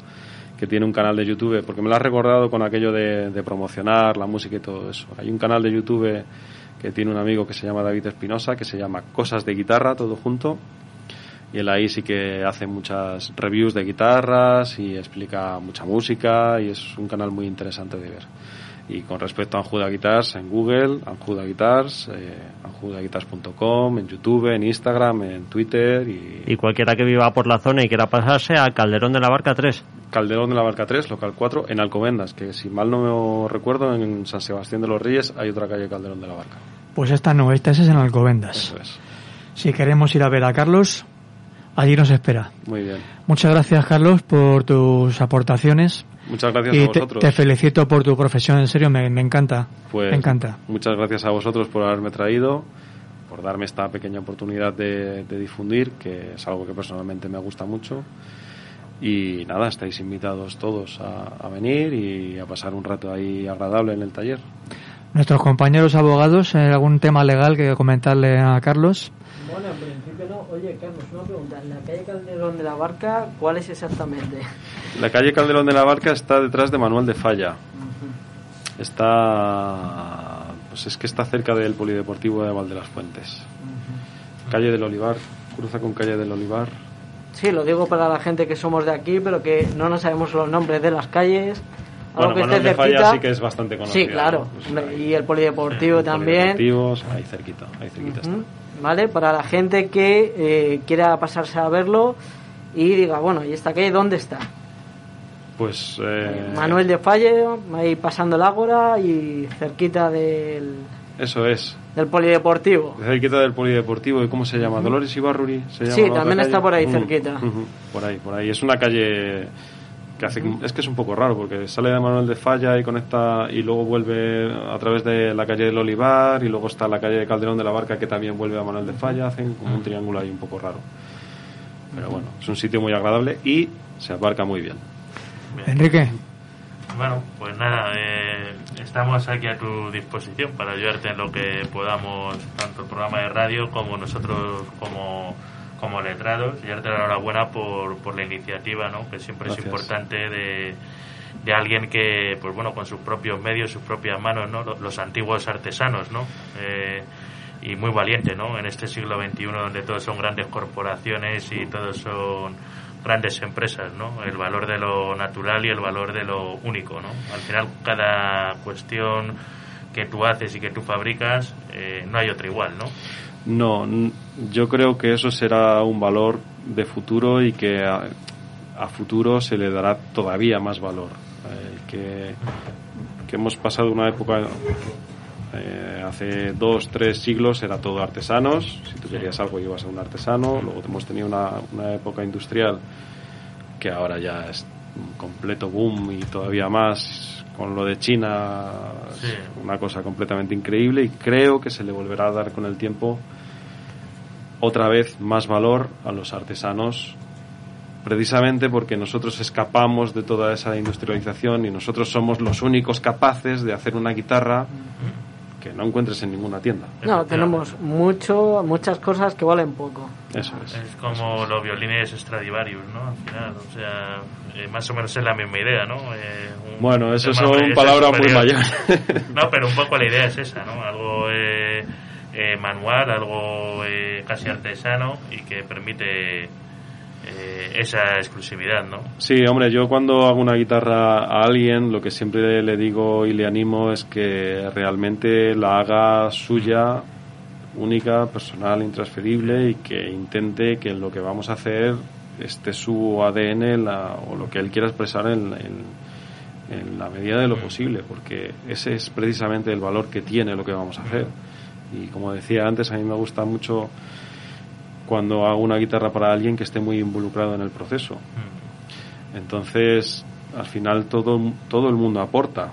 que tiene un canal de YouTube, porque me lo has recordado con aquello de, de promocionar la música y todo eso. Hay un canal de YouTube que tiene un amigo que se llama David Espinosa, que se llama Cosas de Guitarra, todo junto. Y él ahí sí que hace muchas reviews de guitarras y explica mucha música y es un canal muy interesante de ver. Y con respecto a Anjuda Guitars, en Google, Anjuda Guitars, eh, anjudaguitars.com, en YouTube, en Instagram, en Twitter y, Y cualquiera que viva por la zona y quiera pasarse a Calderón de la Barca 3. Calderón de la Barca 3, local 4, en Alcobendas, que si mal no me recuerdo, en San Sebastián de los Reyes hay otra calle Calderón de la Barca. Pues esta no, esta es en Alcobendas. Eso es. Si queremos ir a ver a Carlos, allí nos espera. Muy bien. Muchas gracias, Carlos, por tus aportaciones. Muchas gracias a Y te, vosotros. te felicito por tu profesión, en serio, me, me encanta. Pues me encanta. muchas gracias a vosotros por haberme traído, por darme esta pequeña oportunidad de, de difundir, que es algo que personalmente me gusta mucho. Y nada, estáis invitados todos a, a venir y a pasar un rato ahí agradable en el taller. Nuestros compañeros abogados, ¿algún tema legal que comentarle a Carlos? Bueno, no. Oye, Carlos, una pregunta. ¿La calle Calderón de la Barca cuál es exactamente? La calle Calderón de la Barca está detrás de Manuel de Falla. Está, pues es que está cerca del Polideportivo de Val de las Fuentes. Calle del Olivar, cruza con calle del Olivar. Sí, lo digo para la gente que somos de aquí, pero que no nos sabemos los nombres de las calles. Algo Bueno, que Manuel de Falla sí que es bastante conocido. Sí, claro. ¿no? Pues y el polideportivo también. Polideportivos, ahí cerquita, ahí cerquita está. ¿Vale? Para la gente que eh, quiera pasarse a verlo y diga, bueno, ¿y esta calle dónde está? Pues eh, Manuel de Falle, ahí pasando el Ágora y cerquita del, Eso es. del polideportivo. Cerquita del polideportivo, ¿y cómo se llama? Dolores Ibarruri. Se llama Sí, también está por ahí cerquita. Por ahí, por ahí. Es una calle que hace, es que es un poco raro porque sale de Manuel de Falla y conecta y luego vuelve a través de la calle del Olivar y luego está la calle de Calderón de la Barca que también vuelve a Manuel de Falla. Hacen como un triángulo ahí un poco raro. Pero bueno, es un sitio muy agradable y se aparca muy bien. Enrique, Bueno, pues nada, eh, estamos aquí a tu disposición para ayudarte en lo que podamos, tanto el programa de radio como nosotros como, como letrados, y darte la enhorabuena por, por la iniciativa, ¿no? que siempre Gracias. es importante de, de alguien que, pues bueno, con sus propios medios, sus propias manos, ¿no? Los, los antiguos artesanos, ¿no? Eh, y muy valiente, ¿no? En este siglo XXI donde todos son grandes corporaciones y todos son grandes empresas, ¿no? El valor de lo natural y el valor de lo único, ¿no? Al final cada cuestión que tú haces y que tú fabricas eh, no hay otra igual, ¿no? No, yo creo que eso será un valor de futuro y que a, futuro se le dará todavía más valor. Eh, que, que hemos pasado una época, eh, hace dos, tres siglos era todo artesanos, si tú querías algo ibas a un artesano, luego hemos tenido una, una época industrial que ahora ya es un completo boom y todavía más con lo de China, es una cosa completamente increíble y creo que se le volverá a dar con el tiempo otra vez más valor a los artesanos precisamente porque nosotros escapamos de toda esa industrialización y nosotros somos los únicos capaces de hacer una guitarra que no encuentres en ninguna tienda. No, tenemos mucho, muchas cosas que valen poco. Eso es. Es como los violines Stradivarius, ¿no? Al final, o sea, eh, más o menos es la misma idea, ¿no? Eh, un Bueno, eso tema son ese palabras muy mayores. No, pero un poco la idea es esa, ¿no? Algo eh, eh, manual, algo eh, casi artesano y que permite eh, esa exclusividad, ¿no? Sí, hombre, yo cuando hago una guitarra a alguien, lo que siempre le digo y le animo es que realmente la haga suya, única, personal, intransferible y que intente que lo que vamos a hacer esté su ADN la- o lo que él quiera expresar en, en- en la medida de lo posible, porque ese es precisamente el valor que tiene lo que vamos a hacer. Y como decía antes, a mí me gusta mucho cuando hago una guitarra para alguien que esté muy involucrado en el proceso. Entonces, al final todo, todo el mundo aporta.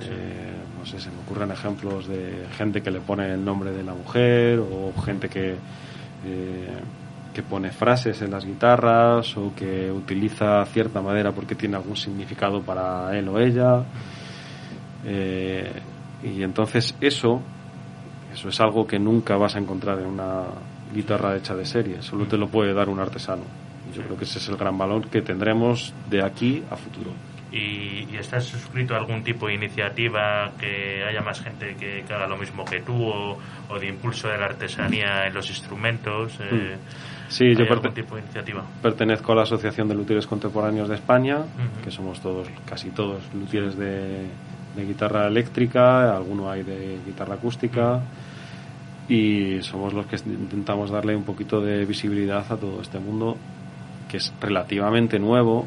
Eh, no sé, se me ocurren ejemplos de gente que le pone el nombre de la mujer o gente que, eh, que pone frases en las guitarras o que utiliza cierta madera porque tiene algún significado para él o ella. Eh, y entonces eso, eso es algo que nunca vas a encontrar en una guitarra hecha de serie, solo te lo puede dar un artesano. Yo creo que ese es el gran valor que tendremos de aquí a futuro. ¿Y, y estás suscrito a algún tipo de iniciativa que haya más gente que, que haga lo mismo que tú o, o, de impulso de la artesanía en los instrumentos? Eh, sí, yo algún tipo de iniciativa? pertenezco a la Asociación de Luthieres Contemporáneos de España, uh -huh. que somos todos, casi todos, luthieres de, de guitarra eléctrica, alguno hay de guitarra acústica. Y somos los que intentamos darle un poquito de visibilidad a todo este mundo que es relativamente nuevo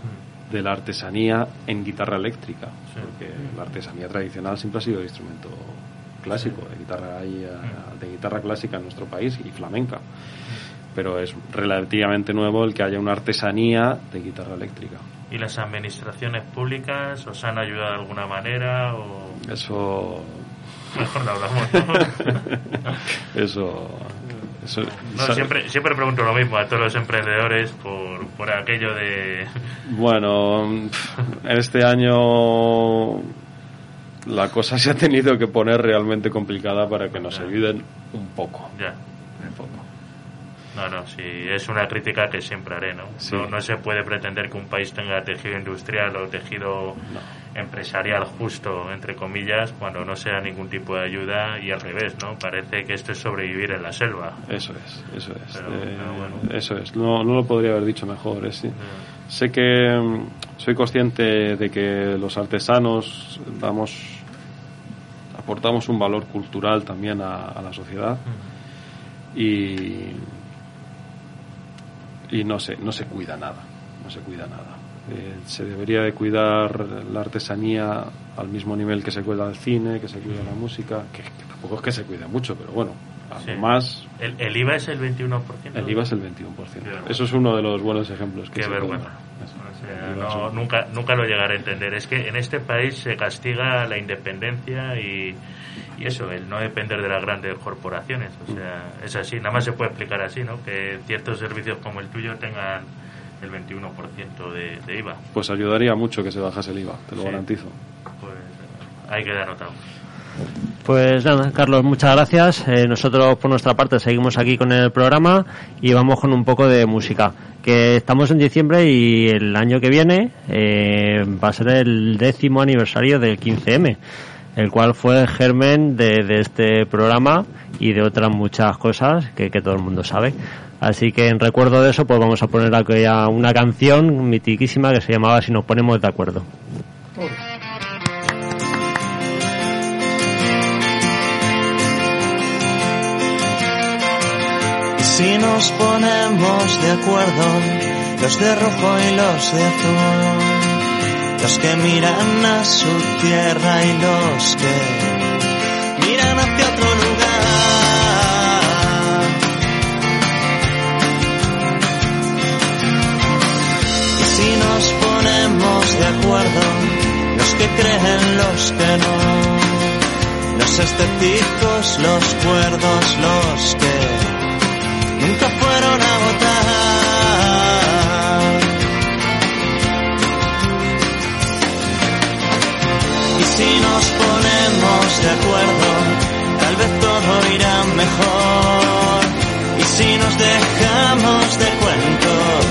de la artesanía en guitarra eléctrica, sí. porque la artesanía tradicional siempre ha sido de instrumento clásico, de guitarra, de guitarra clásica en nuestro país y flamenca. Pero es relativamente nuevo el que haya una artesanía de guitarra eléctrica. ¿Y las administraciones públicas os han ayudado de alguna manera? O... Eso. Mejor no hablamos. ¿no? Eso eso, no, siempre, siempre pregunto lo mismo a todos los emprendedores por, por aquello de... Bueno, en este año la cosa se ha tenido que poner realmente complicada para que nos ayuden un poco. Ya. No, no, sí, es una crítica que siempre haré, ¿no? Sí. No, no se puede pretender que un país tenga tejido industrial o tejido empresarial justo, entre comillas, cuando no sea ningún tipo de ayuda y al revés, ¿no? Parece que esto es sobrevivir en la selva. Eso es, eso es. Pero, Eh, bueno. Eso es. No, no lo podría haber dicho mejor. es sí. Sé que mm, soy consciente de que los artesanos damos, aportamos un valor cultural también a, a la sociedad y, y no se, no se cuida nada, no se cuida nada. Eh, se debería de cuidar la artesanía al mismo nivel que se cuida el cine, que se cuida la música, que, que tampoco es que se cuide mucho, pero bueno, algo Sí. más ¿El, el IVA es el 21%? el IVA es el 21%. Eso es uno de los buenos ejemplos. Que Qué se vergüenza. no, un- nunca, nunca lo llegaré a entender. Es que en este país se castiga la independencia y, y eso, el no depender de las grandes corporaciones. O sea, es así. Nada más se puede explicar así, ¿no? Que ciertos servicios como el tuyo tengan el 21% de, de IVA. Pues ayudaría mucho que se bajase el IVA, te lo Sí. garantizo. Pues hay que dar notado. Pues nada, Carlos, muchas gracias. Eh, nosotros, por nuestra parte, seguimos aquí con el programa y vamos con un poco de música. Que estamos en diciembre y el año que viene eh, va a ser el décimo aniversario del 15M, el cual fue el germen de, este programa y de otras muchas cosas que, que todo el mundo sabe. Así que en recuerdo de eso, pues vamos a poner aquí a una canción mitiquísima que se llamaba Si nos ponemos de acuerdo. Si nos ponemos de acuerdo, los de rojo y los de azul, los que miran a su tierra y los que miran hacia otro lugar. Y si nos ponemos de acuerdo, los que creen, los que no, los escépticos, los cuerdos, los que nunca fueron a votar. Si nos ponemos de acuerdo, tal vez todo irá mejor. Y si nos dejamos de cuentos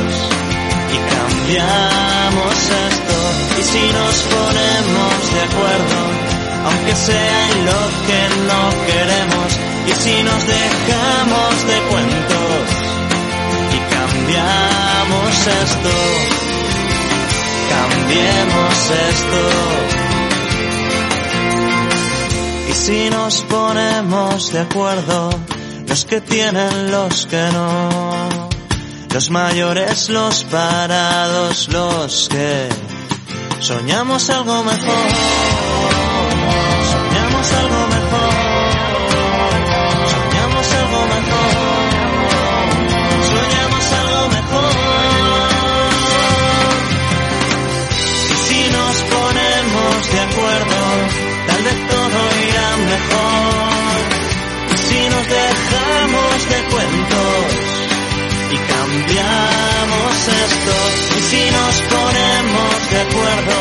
y cambiamos esto, y si nos ponemos de acuerdo, aunque sea en lo que no queremos, y si nos dejamos de cuentos y cambiamos esto, cambiemos esto. Si nos ponemos de acuerdo, los que tienen, los que no, los mayores, los parados, los que soñamos algo mejor, soñamos algo veamos esto y si nos ponemos de acuerdo,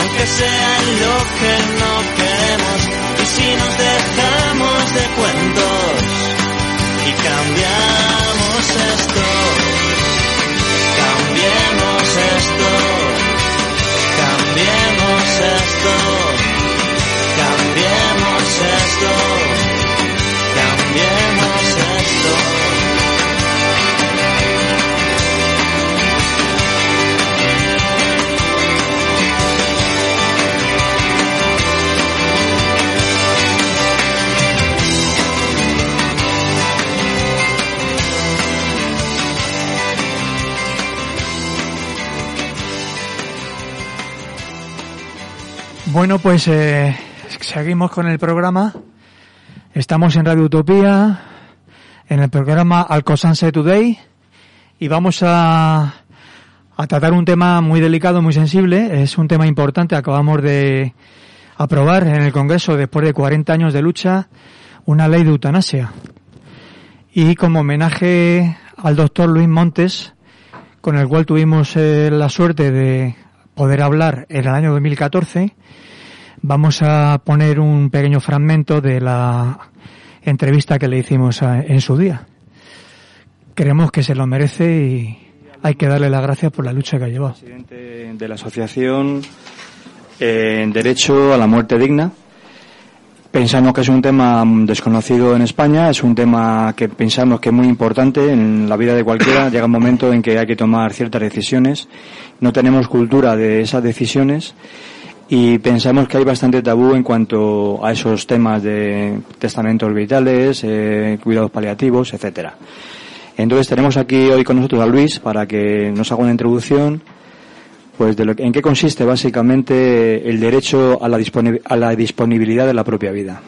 aunque sea lo que no queremos, y si nos dejamos de cuentos y cambiamos esto, cambiemos esto, cambiemos esto. Bueno, pues eh, seguimos con el programa. Estamos en Radio Utopía, en el programa Alcosanse Today, y vamos a, a tratar un tema muy delicado, muy sensible. Es un tema importante. Acabamos de aprobar en el Congreso, después de 40 años de lucha, una ley de eutanasia. Y como homenaje al doctor Luis Montes, con el cual tuvimos eh, la suerte de poder hablar en el año 2014, vamos a poner un pequeño fragmento de la entrevista que le hicimos a- en su día. Creemos que se lo merece y hay que darle las gracias por la lucha que ha llevado. presidente de la Asociación eh, en Derecho a la Muerte Digna. Pensamos que es un tema mm, desconocido en España, es un tema que pensamos que es muy importante en la vida de cualquiera. Llega un momento en que hay que tomar ciertas decisiones. No tenemos cultura de esas decisiones y pensamos que hay bastante tabú en cuanto a esos temas de testamentos vitales, eh, cuidados paliativos, etcétera. Entonces tenemos aquí hoy con nosotros a Luis para que nos haga una introducción pues de lo en qué consiste básicamente el derecho a la, a la disponibilidad de la propia vida.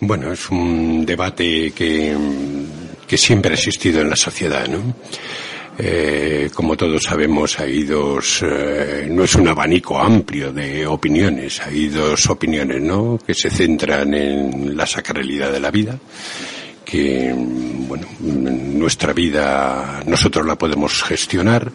Bueno, es un debate que, que siempre ha existido en la sociedad, ¿no? Eh, como todos sabemos, hay dos, eh, no es un abanico amplio de opiniones, hay dos opiniones, ¿no? Que se centran en la sacralidad de la vida, que, bueno, nuestra vida nosotros la podemos gestionar,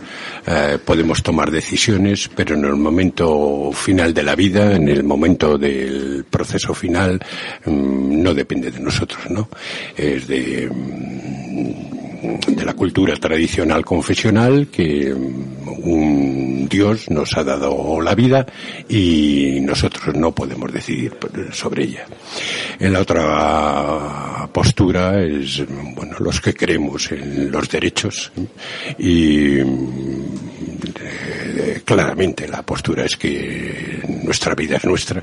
eh, podemos tomar decisiones, pero en el momento final de la vida, en el momento del proceso final, mm, no depende de nosotros, ¿no? Es de, mm, de la cultura tradicional confesional que mm, un Dios nos ha dado la vida y nosotros no podemos decidir sobre ella. En la otra postura es, bueno, los que creemos en los derechos ¿eh? y eh, claramente la postura es que nuestra vida es nuestra.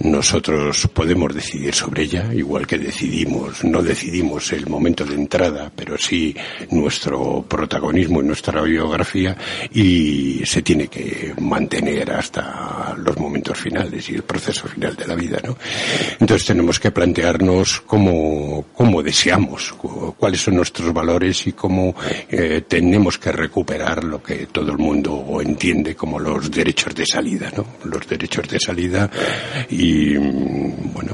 Nosotros podemos decidir sobre ella, igual que decidimos, no decidimos el momento de entrada, pero sí nuestro protagonismo en nuestra biografía y se tiene que mantener hasta los momentos finales y el proceso final de la vida, ¿no? Entonces tenemos que plantearnos cómo, cómo deseamos, cu- cuáles son nuestros valores y cómo eh, tenemos que recuperar lo que todo el mundo entiende como los derechos de salida, ¿no? Los derechos de salida y, mm, bueno,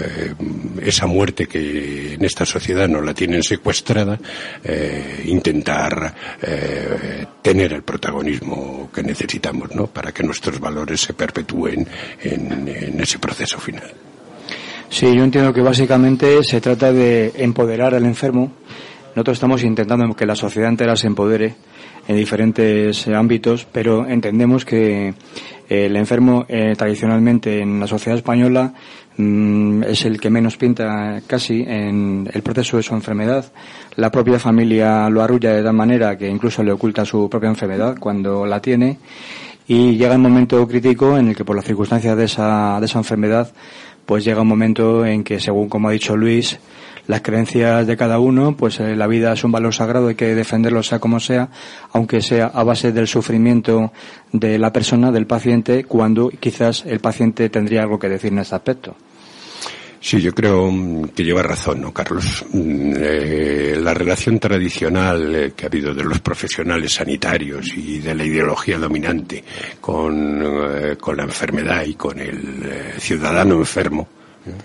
eh, esa muerte que en esta sociedad nos la tienen secuestrada, eh, intentar eh, tener el protagonismo que necesitamos, ¿no? Para que nuestros valores se perpetúen en, en ese proceso final. Sí, yo entiendo que básicamente se trata de empoderar al enfermo. Nosotros estamos intentando que la sociedad entera se empodere en diferentes ámbitos, pero entendemos que eh, el enfermo eh, tradicionalmente en la sociedad española mm, es el que menos pinta casi en el proceso de su enfermedad. La propia familia lo arrulla de tal manera que incluso le oculta su propia enfermedad cuando la tiene y llega un momento crítico en el que por las circunstancias de esa, de esa enfermedad pues llega un momento en que según como ha dicho Luis las creencias de cada uno, pues eh, la vida es un valor sagrado, hay que defenderlo sea como sea, aunque sea a base del sufrimiento de la persona, del paciente, cuando quizás el paciente tendría algo que decir en este aspecto. Sí, yo creo mm, que lleva razón, ¿no, Carlos? Mm, eh, la relación tradicional eh, que ha habido de los profesionales sanitarios y de la ideología dominante con, con la enfermedad y con el ciudadano enfermo,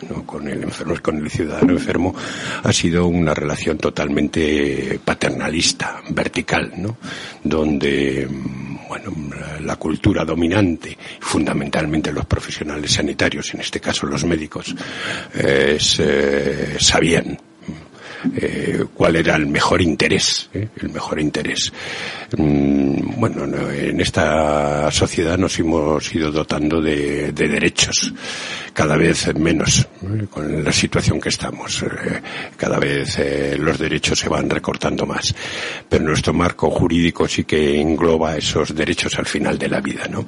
no con el enfermo, con el ciudadano enfermo, ha sido una relación totalmente paternalista, vertical, ¿no? Donde, mm, bueno, la cultura dominante, fundamentalmente los profesionales sanitarios, en este caso los médicos, eh, sabían eh, cuál era el mejor interés, ¿eh? el mejor interés. Mm, bueno, en esta sociedad nos hemos ido dotando de, derechos, cada vez menos, ¿eh? con la situación que estamos. cada vez los derechos se van recortando más. Pero nuestro marco jurídico sí que engloba esos derechos al final de la vida, ¿no?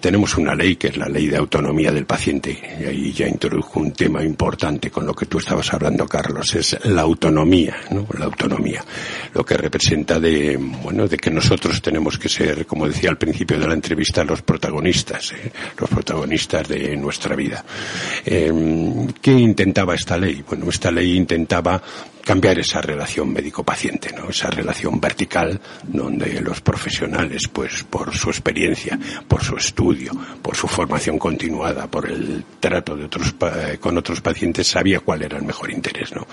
tenemos una ley que es la ley de autonomía del paciente, y ahí ya introdujo un tema importante con lo que tú estabas hablando, Carlos, es la autonomía, ¿no? La autonomía. Lo que representa de, bueno, de que nosotros tenemos que ser, como decía al principio de la entrevista, los protagonistas, ¿eh? los protagonistas de nuestra vida. Em, ¿Qué intentaba esta ley? Bueno, esta ley intentaba cambiar esa relación médico-paciente, ¿no? Esa relación vertical donde los profesionales, pues por su experiencia, por su estudio, por su formación continuada, por el trato de otros con otros pacientes, sabía cuál era el mejor interés, ¿no?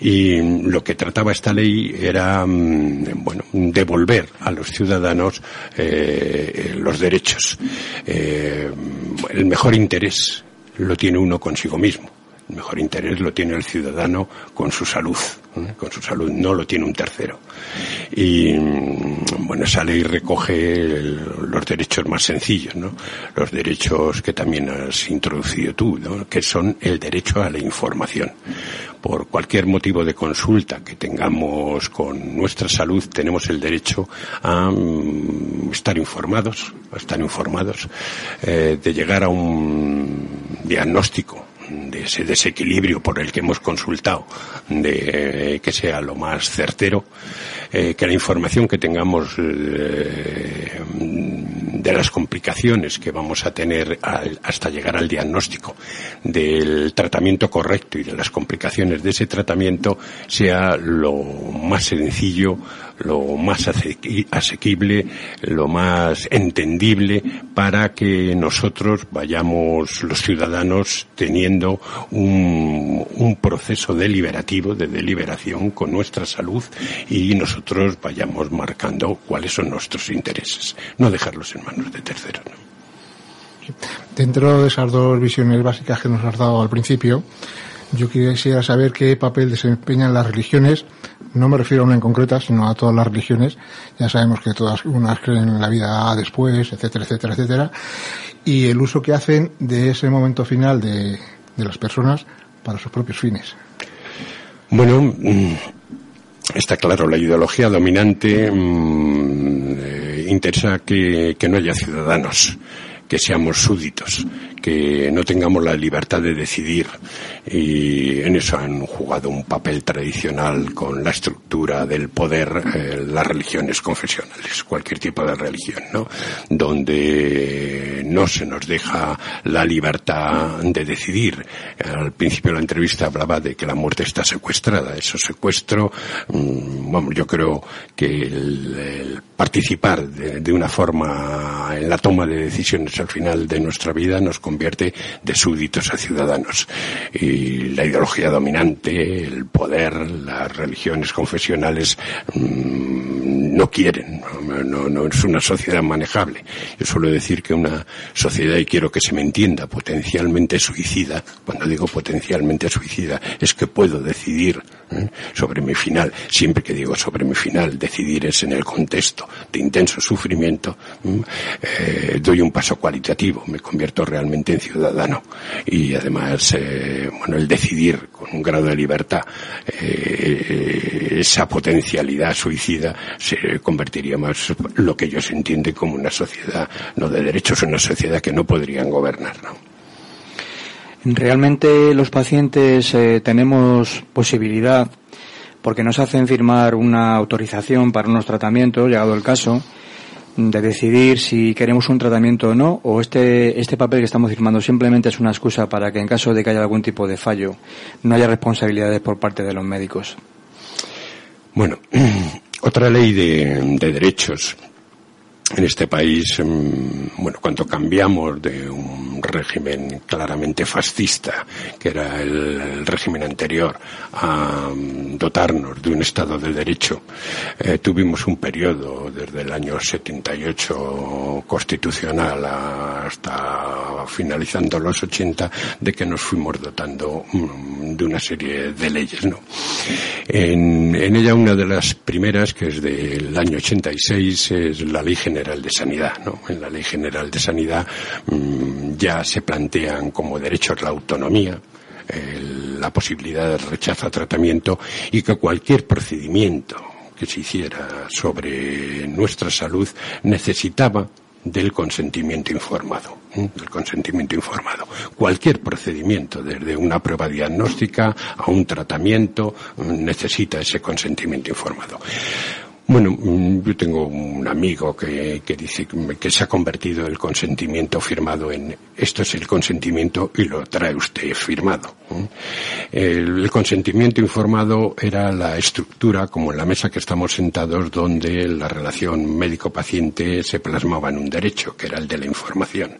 Y lo que trataba esta ley era, mm, bueno, devolver a los ciudadanos eh, los derechos. Eh, el mejor interés lo tiene uno consigo mismo el mejor interés lo tiene el ciudadano con su salud, ¿eh? con su salud, no lo tiene un tercero. Y mm, bueno, esa ley recoge los derechos más sencillos, ¿no? Los derechos que también has introducido tú, ¿no? Que son el derecho a la información. Por cualquier motivo de consulta que tengamos con nuestra salud, tenemos el derecho a mm, estar informados, a estar informados, eh, de llegar a un diagnóstico de ese desequilibrio por el que hemos consultado, de que sea lo más certero, eh, que la información que tengamos eh, de las complicaciones que vamos a tener hasta llegar al diagnóstico, del tratamiento correcto y de las complicaciones de ese tratamiento sea lo más sencillo, lo más asequible, lo más entendible para que nosotros vayamos los ciudadanos teniendo un, un proceso deliberativo, de deliberación con nuestra salud y nosotros vayamos marcando cuáles son nuestros intereses, no dejarlos en manos de terceros. Dentro de esas dos visiones básicas que nos has dado al principio, yo quisiera saber qué papel desempeñan las religiones. No me refiero a una en concreta, sino a todas las religiones. Ya sabemos que todas unas creen en la vida después, etcétera, etcétera, etcétera. Y el uso que hacen de ese momento final de, de las personas para sus propios fines. Bueno, mm, está claro, la ideología dominante mm, eh, interesa que, que no haya ciudadanos que seamos súbditos, que no tengamos la libertad de decidir. Y en eso han jugado un papel tradicional con la estructura del poder eh, las religiones confesionales, cualquier tipo de religión, ¿no? Donde no se nos deja la libertad de decidir. Al principio de la entrevista hablaba de que la muerte está secuestrada. Eso secuestro, bueno, mm, yo creo que el, participar de, una forma en la toma de decisiones al final de nuestra vida nos de súbditos a ciudadanos. Y la ideología dominante, el poder, las religiones confesionales mmm, no quieren, no, no, es una sociedad manejable. Yo suelo decir que una sociedad, y quiero que se me entienda, potencialmente suicida, cuando digo potencialmente suicida, es que puedo decidir. Sobre mi final. Siempre que digo sobre mi final, decidir es en el contexto de intenso sufrimiento, eh, doy un paso cualitativo, me convierto realmente en ciudadano. Y además, eh, bueno, el decidir con un grado de libertad, esa potencialidad suicida se convertiría más lo que ellos entienden como una sociedad no de derechos, una sociedad que no podrían gobernar, Realmente los pacientes eh, tenemos posibilidad, porque nos hacen firmar una autorización para unos tratamientos, llegado el caso, de decidir si queremos un tratamiento o no, o este, este papel que estamos firmando simplemente es una excusa para que en caso de que haya algún tipo de fallo no haya responsabilidades por parte de los médicos. Bueno, otra ley de, de derechos en este país, mm, bueno, cuando cambiamos de un régimen claramente fascista, que era el, régimen anterior, a mm, dotarnos de un Estado de Derecho, eh, tuvimos un periodo desde el año 78 constitucional hasta finalizando los 80 de que nos fuimos dotando mm, de una serie de leyes, ¿no? En, en ella una de las primeras, que es del año 86, es la Ley General General de Sanidad. ¿no? En la Ley General de Sanidad mm, ya se plantean como derechos la autonomía, la posibilidad de rechazo a tratamiento y que cualquier procedimiento que se hiciera sobre nuestra salud necesitaba del consentimiento informado, del consentimiento informado. Cualquier procedimiento, desde una prueba diagnóstica a un tratamiento, necesita ese consentimiento informado. Bueno, mm, yo tengo un amigo que, que, dice que se ha convertido el consentimiento firmado en esto es el consentimiento y lo trae usted firmado. El, consentimiento informado era la estructura, como en la mesa que estamos sentados, donde la relación médico-paciente se plasmaba en un derecho, que era el de la información.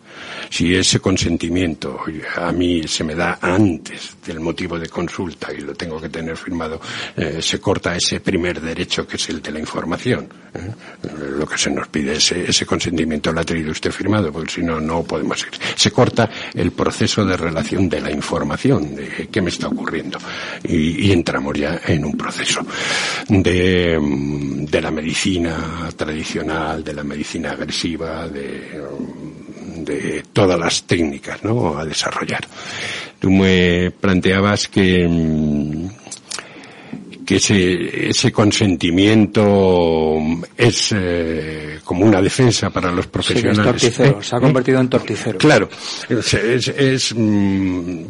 Si ese consentimiento a mí se me da antes del motivo de consulta y lo tengo que tener firmado, eh, se corta ese primer derecho que es el de la información. ¿Eh? Lo que se nos pide es ese consentimiento tenido usted firmado, porque si no, no podemos ir. Se corta el proceso de relación de la información, de qué me está ocurriendo. Y, entramos ya en un proceso de, de la medicina tradicional, de la medicina agresiva, de de todas las técnicas ¿no? a desarrollar. Tú me planteabas que, que ese, ese consentimiento es eh, como una defensa para los profesionales. ¿Eh? se ha convertido en torticero. Claro, es, mm,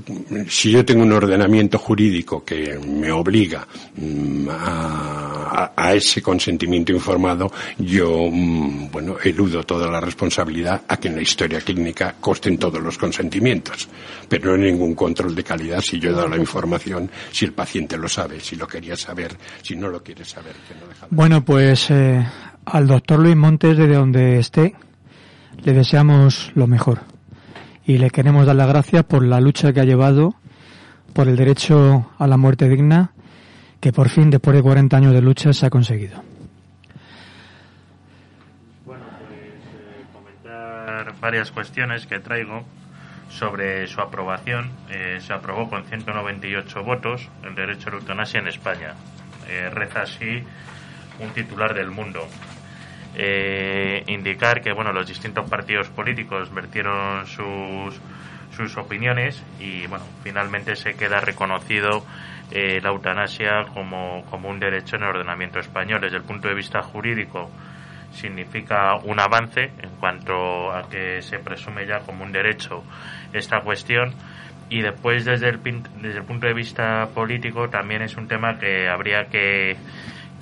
si yo tengo un ordenamiento jurídico que me obliga mm, a, a, ese consentimiento informado, yo, mm, bueno, eludo toda la responsabilidad a que en la historia clínica costen todos los consentimientos. Pero no hay ningún control de calidad si yo he dado la información, si el paciente lo sabe, si lo quería saber, si no lo quiere saber. Que no deja Bueno, pues eh, al doctor Luis Montes, desde donde esté, le deseamos lo mejor. Y le queremos dar las gracias por la lucha que ha llevado por el derecho a la muerte digna, que por fin, después de 40 años de lucha, se ha conseguido. Bueno, pues eh, comentar varias cuestiones que traigo sobre su aprobación. Eh, se aprobó con 198 votos el derecho a la eutanasia en España. Eh, reza así un titular del mundo. Eh, indicar que bueno los distintos partidos políticos vertieron sus, sus opiniones y bueno finalmente se queda reconocido la eutanasia como, como un derecho en el ordenamiento español desde el punto de vista jurídico significa un avance en cuanto a que se presume ya como un derecho esta cuestión y después desde el, desde el punto de vista político también es un tema que habría que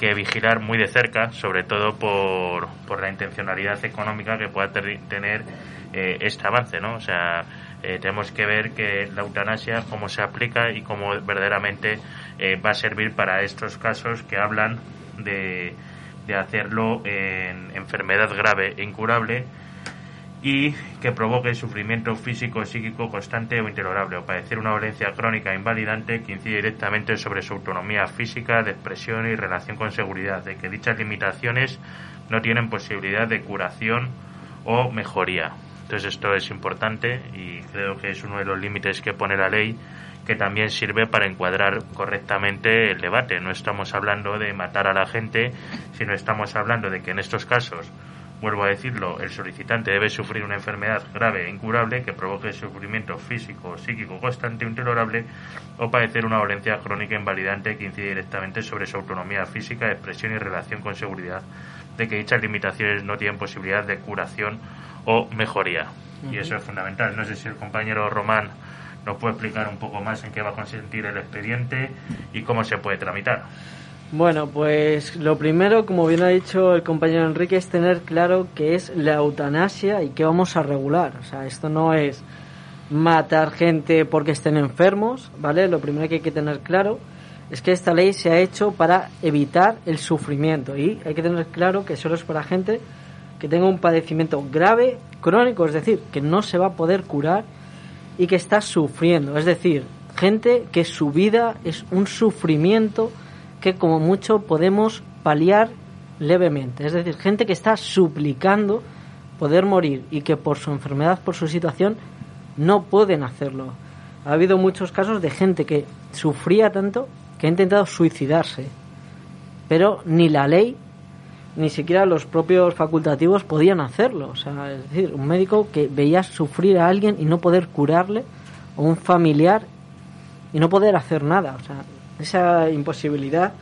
que vigilar muy de cerca, sobre todo por, por la intencionalidad económica que pueda tener eh, este avance, ¿no? O sea, eh, tenemos que ver que la eutanasia, cómo se aplica y cómo verdaderamente eh, va a servir para estos casos que hablan de, de hacerlo en enfermedad grave e incurable y que provoque sufrimiento físico, psíquico constante o intolerable o padecer una dolencia crónica invalidante que incide directamente sobre su autonomía física, de expresión y relación con seguridad, de que dichas limitaciones no tienen posibilidad de curación o mejoría. Entonces esto es importante y creo que es uno de los límites que pone la ley que también sirve para encuadrar correctamente el debate. No estamos hablando de matar a la gente, sino estamos hablando de que en estos casos Vuelvo a decirlo, el solicitante debe sufrir una enfermedad grave e incurable que provoque sufrimiento físico o psíquico constante o intolerable o padecer una dolencia crónica invalidante que incide directamente sobre su autonomía física, expresión y relación con seguridad de que dichas limitaciones no tienen posibilidad de curación o mejoría. Y eso es fundamental. No sé si el compañero Román nos puede explicar un poco más en qué va a consentir el expediente y cómo se puede tramitar. Bueno, pues lo primero, como bien ha dicho el compañero Enrique, es tener claro qué es la eutanasia y qué vamos a regular. O sea, esto no es matar gente porque estén enfermos, ¿vale? Lo primero que hay que tener claro es que esta ley se ha hecho para evitar el sufrimiento y hay que tener claro que solo es para gente que tenga un padecimiento grave, crónico, es decir, que no se va a poder curar y que está sufriendo, es decir, gente que su vida es un sufrimiento que como mucho podemos paliar levemente, es decir, gente que está suplicando poder morir y que por su enfermedad, por su situación, no pueden hacerlo. Ha habido muchos casos de gente que sufría tanto que ha intentado suicidarse, pero ni la ley ni siquiera los propios facultativos podían hacerlo. O sea, es decir, un médico que veía sufrir a alguien y no poder curarle, o un familiar y no poder hacer nada. O sea, esa imposibilidad.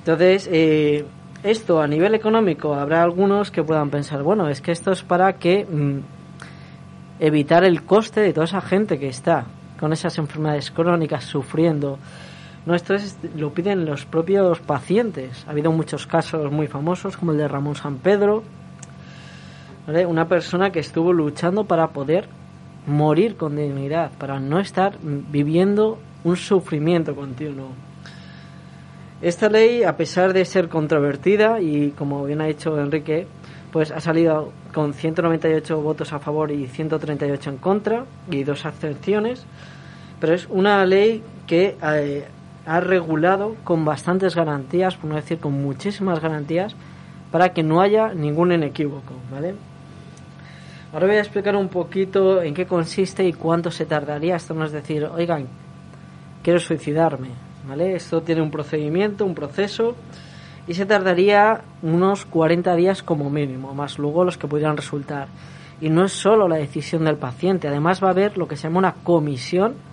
Entonces, eh, esto a nivel económico, habrá algunos que puedan pensar, bueno, es que esto es para que mm, evitar el coste de toda esa gente que está con esas enfermedades crónicas sufriendo. No, esto es, lo piden los propios pacientes. Ha habido muchos casos muy famosos, como el de Ramón San Pedro, una persona que estuvo luchando para poder morir con dignidad, para no estar viviendo un sufrimiento continuo. Esta ley, a pesar de ser controvertida y como bien ha dicho Enrique, pues ha salido con 198 votos a favor y 138 en contra y dos abstenciones, pero es una ley que eh, ha regulado con bastantes garantías, por no decir con muchísimas garantías, para que no haya ningún inequívoco, ¿vale? Ahora voy a explicar un poquito en qué consiste y cuánto se tardaría. Esto no es decir, oigan, quiero suicidarme, ¿vale? Esto tiene un procedimiento, un proceso y se tardaría unos 40 días como mínimo, más luego los que pudieran resultar. Y no es solo la decisión del paciente, además va a haber lo que se llama una comisión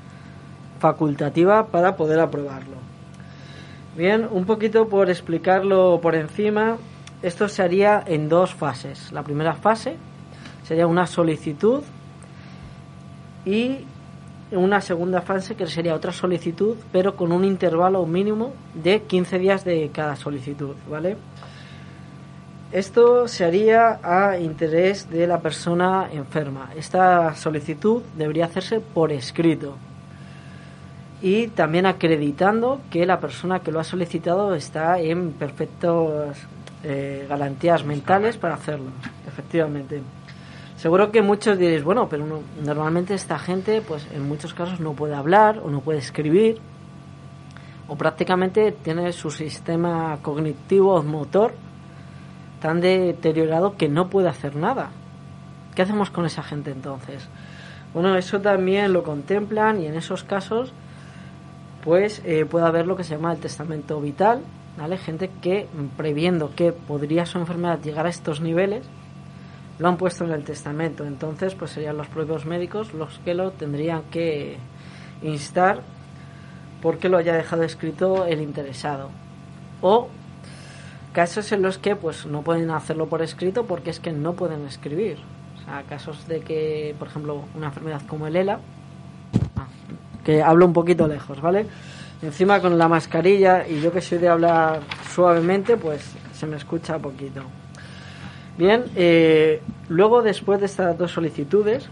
facultativa para poder aprobarlo. Bien, un poquito por explicarlo por encima, esto se haría en dos fases. La primera fase sería una solicitud y una segunda fase que sería otra solicitud, pero con un intervalo mínimo de 15 días de cada solicitud, ¿vale? Esto se haría a interés de la persona enferma. Esta solicitud debería hacerse por escrito y también acreditando que la persona que lo ha solicitado está en perfectas eh, garantías mentales para hacerlo, efectivamente. Seguro que muchos diréis, bueno, pero normalmente esta gente, pues en muchos casos no puede hablar o no puede escribir o prácticamente tiene su sistema cognitivo o motor tan deteriorado que no puede hacer nada. ¿Qué hacemos con esa gente entonces? Bueno, eso también lo contemplan y en esos casos pues eh, puede haber lo que se llama el testamento vital, ¿vale? Gente que previendo que podría su enfermedad llegar a estos niveles, lo han puesto en el testamento. Entonces, pues serían los propios médicos los que lo tendrían que instar porque lo haya dejado escrito el interesado. O casos en los que pues no pueden hacerlo por escrito porque es que no pueden escribir. O sea, casos de que, por ejemplo, una enfermedad como el ELA, que hablo un poquito lejos, ¿vale? Encima con la mascarilla y yo que soy de hablar suavemente, pues se me escucha poquito. Bien, eh, luego después de estas dos solicitudes,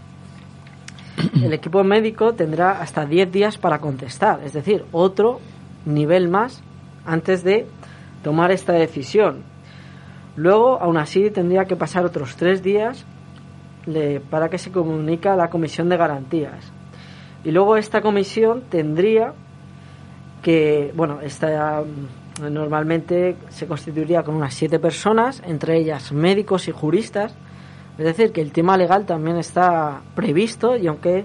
el equipo médico tendrá hasta 10 días para contestar, es decir, otro nivel más antes de tomar esta decisión. Luego, aún así, tendría que pasar otros tres días para que se comunique a la comisión de garantías. Y luego esta comisión tendría que, bueno, esta normalmente se constituiría con unas siete personas, entre ellas médicos y juristas. Es decir, que el tema legal también está previsto y aunque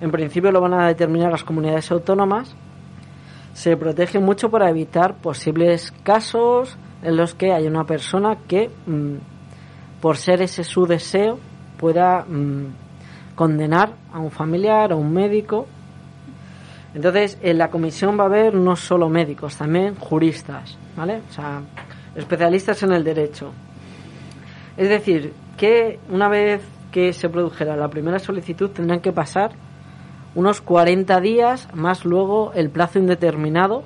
en principio lo van a determinar las comunidades autónomas, se protege mucho para evitar posibles casos en los que hay una persona que, mm, por ser ese su deseo, pueda mm, condenar a un familiar, a un médico entonces, en la comisión va a haber no solo médicos, también juristas, ¿vale? O sea, especialistas en el derecho. Es decir, que una vez que se produjera la primera solicitud tendrán que pasar unos 40 días más luego el plazo indeterminado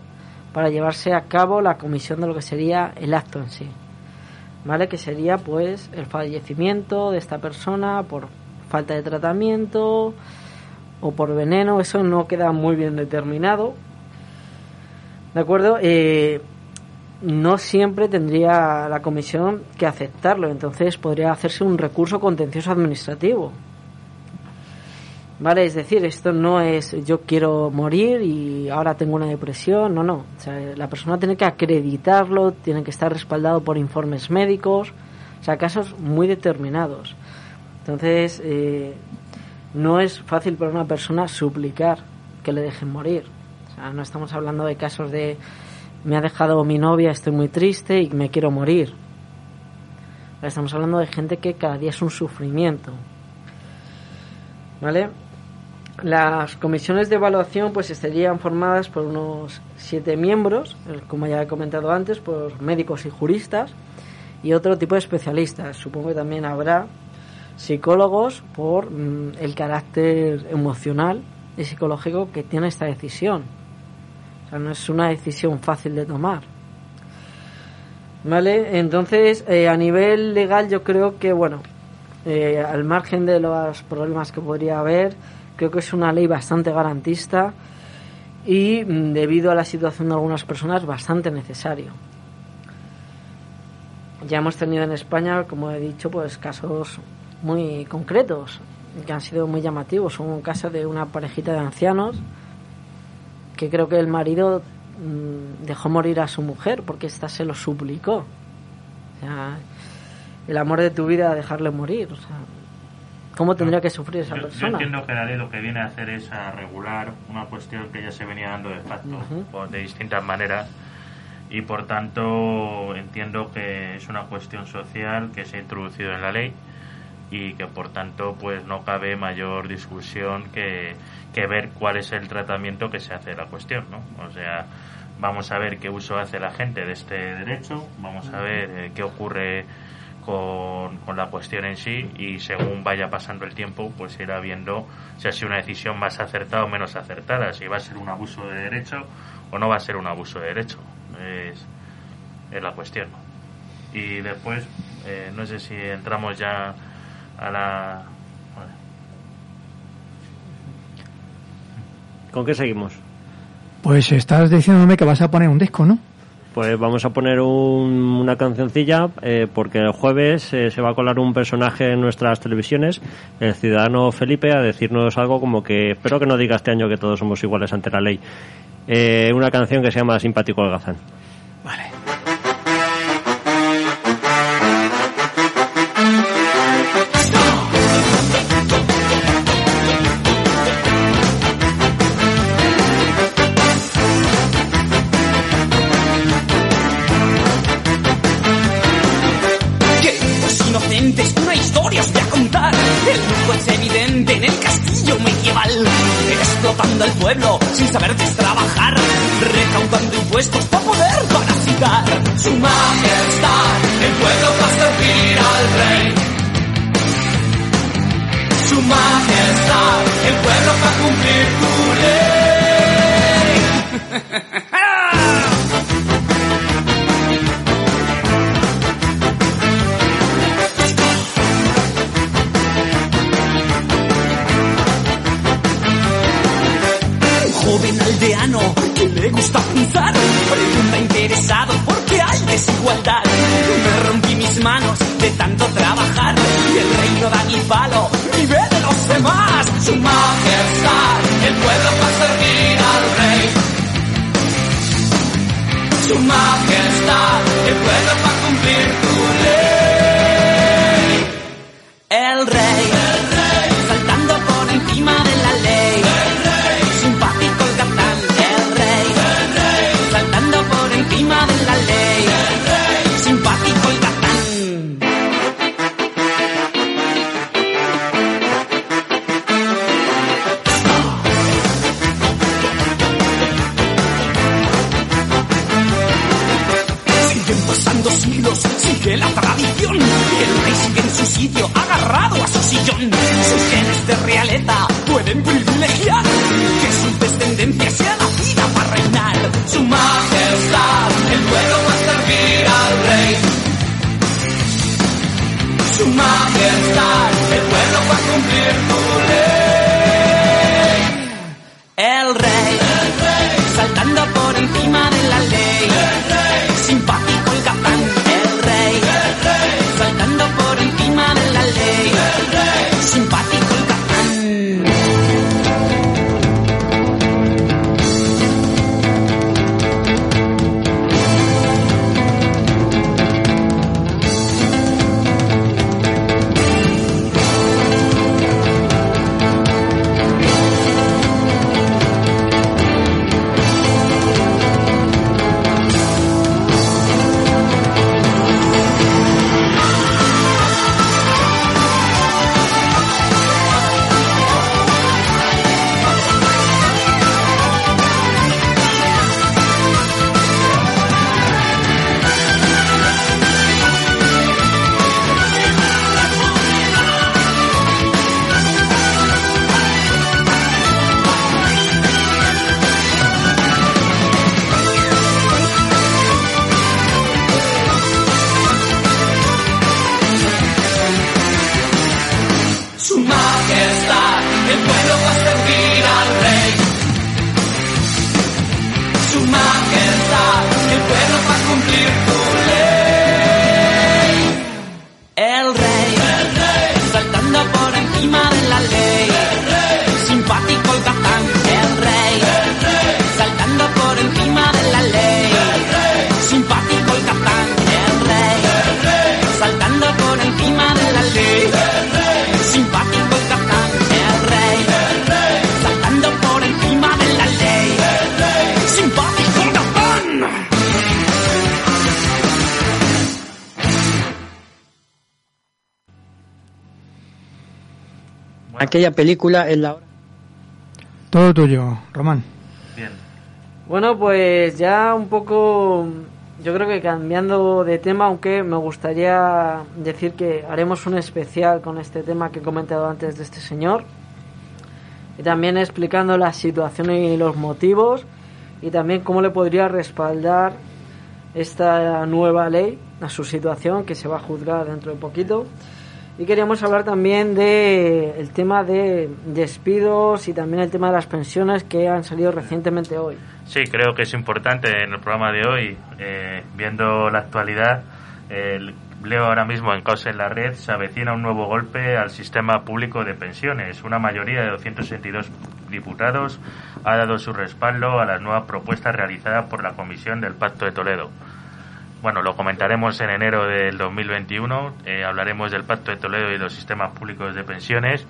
para llevarse a cabo la comisión de lo que sería el acto en sí. ¿Vale? Que sería pues el fallecimiento de esta persona por falta de tratamiento, o por veneno, eso no queda muy bien determinado. ¿De acuerdo? Eh, no siempre tendría la comisión que aceptarlo, entonces podría hacerse un recurso contencioso administrativo. ¿Vale? Es decir, esto no es yo quiero morir y ahora tengo una depresión, no, no. La persona tiene que acreditarlo, tiene que estar respaldado por informes médicos, o sea, casos muy determinados. Entonces, eh, no es fácil para una persona suplicar que le dejen morir. O sea, no estamos hablando de casos de me ha dejado mi novia, estoy muy triste y me quiero morir. Estamos hablando de gente que cada día es un sufrimiento. ¿Vale? Las comisiones de evaluación pues estarían formadas por unos siete miembros, como ya he comentado antes, por médicos y juristas y otro tipo de especialistas. Supongo que también habrá psicólogos por mm, el carácter emocional y psicológico que tiene esta decisión. O sea, no es una decisión fácil de tomar. ¿Vale? Entonces, eh, a nivel legal yo creo que, bueno, eh, al margen de los problemas que podría haber, creo que es una ley bastante garantista y mm, debido a la situación de algunas personas bastante necesario. Ya hemos tenido en España, como he dicho, pues casos muy concretos que han sido muy llamativos. Un caso de una parejita de ancianos que creo que el marido mm, dejó morir a su mujer porque ésta se lo suplicó. O sea, el amor de tu vida, dejarle morir. O sea, ¿Cómo tendría que sufrir esa persona? Yo entiendo que la ley lo que viene a hacer es a regular una cuestión que ya se venía dando de facto, de distintas maneras, y por tanto entiendo que es una cuestión social que se ha introducido en la ley y que por tanto pues no cabe mayor discusión que, que ver cuál es el tratamiento que se hace de la cuestión, ¿no? O sea, vamos a ver qué uso hace la gente de este derecho, vamos a ver eh, qué ocurre con, con, la cuestión en sí y según vaya pasando el tiempo pues irá viendo si ha sido una decisión más acertada o menos acertada, si va a ser un abuso de derecho o no va a ser un abuso de derecho, es, es la cuestión. Y después, eh, no sé si entramos ya a la... ¿Con qué seguimos? Pues estás diciéndome que vas a poner un disco, ¿no? Pues vamos a poner una cancioncilla eh, porque el jueves eh, se va a colar un personaje en nuestras televisiones, el ciudadano Felipe, a decirnos algo como que espero que no diga este año que todos somos iguales ante la ley. Eh, una canción que se llama Simpático Algazán. Aquella película en la hora. Todo tuyo, Román. Bien. Bueno, pues ya un poco, yo creo que cambiando de tema, aunque me gustaría decir que haremos un especial con este tema que he comentado antes de este señor. Y también explicando la situación y los motivos y también cómo le podría respaldar esta nueva ley a su situación que se va a juzgar dentro de poquito. Y queríamos hablar también de el tema de despidos y también el tema de las pensiones que han salido recientemente hoy. Sí, creo que es importante en el programa de hoy, eh, viendo la actualidad, el leo ahora mismo en Causa en la Red, se avecina un nuevo golpe al sistema público de pensiones. Una mayoría de 262 diputados ha dado su respaldo a las nuevas propuestas realizadas por la Comisión del Pacto de Toledo. Bueno, lo comentaremos en enero del 2021, eh, hablaremos del Pacto de Toledo y los sistemas públicos de pensiones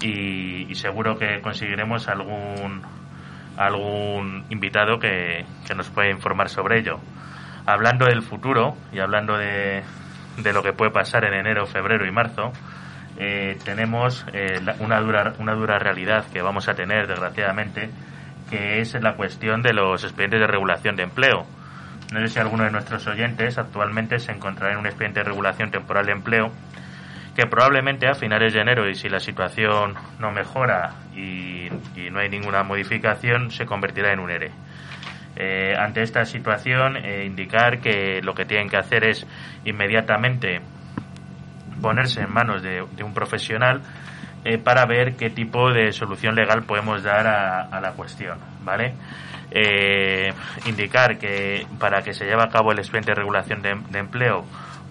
y, seguro que conseguiremos algún, algún invitado que, que nos pueda informar sobre ello. Hablando del futuro y hablando de, de lo que puede pasar en enero, febrero y marzo, eh, tenemos eh, una, dura, una dura realidad que vamos a tener, desgraciadamente, que es la cuestión de los expedientes de regulación de empleo. No sé si alguno de nuestros oyentes actualmente se encontrará en un expediente de regulación temporal de empleo que probablemente a finales de enero y si la situación no mejora y, y no hay ninguna modificación se convertirá en un ERE. Eh, ante esta situación, eh, indicar que lo que tienen que hacer es inmediatamente ponerse en manos de, un profesional eh, para ver qué tipo de solución legal podemos dar a, la cuestión, ¿vale? Indicar que para que se lleve a cabo el expediente de regulación de, de empleo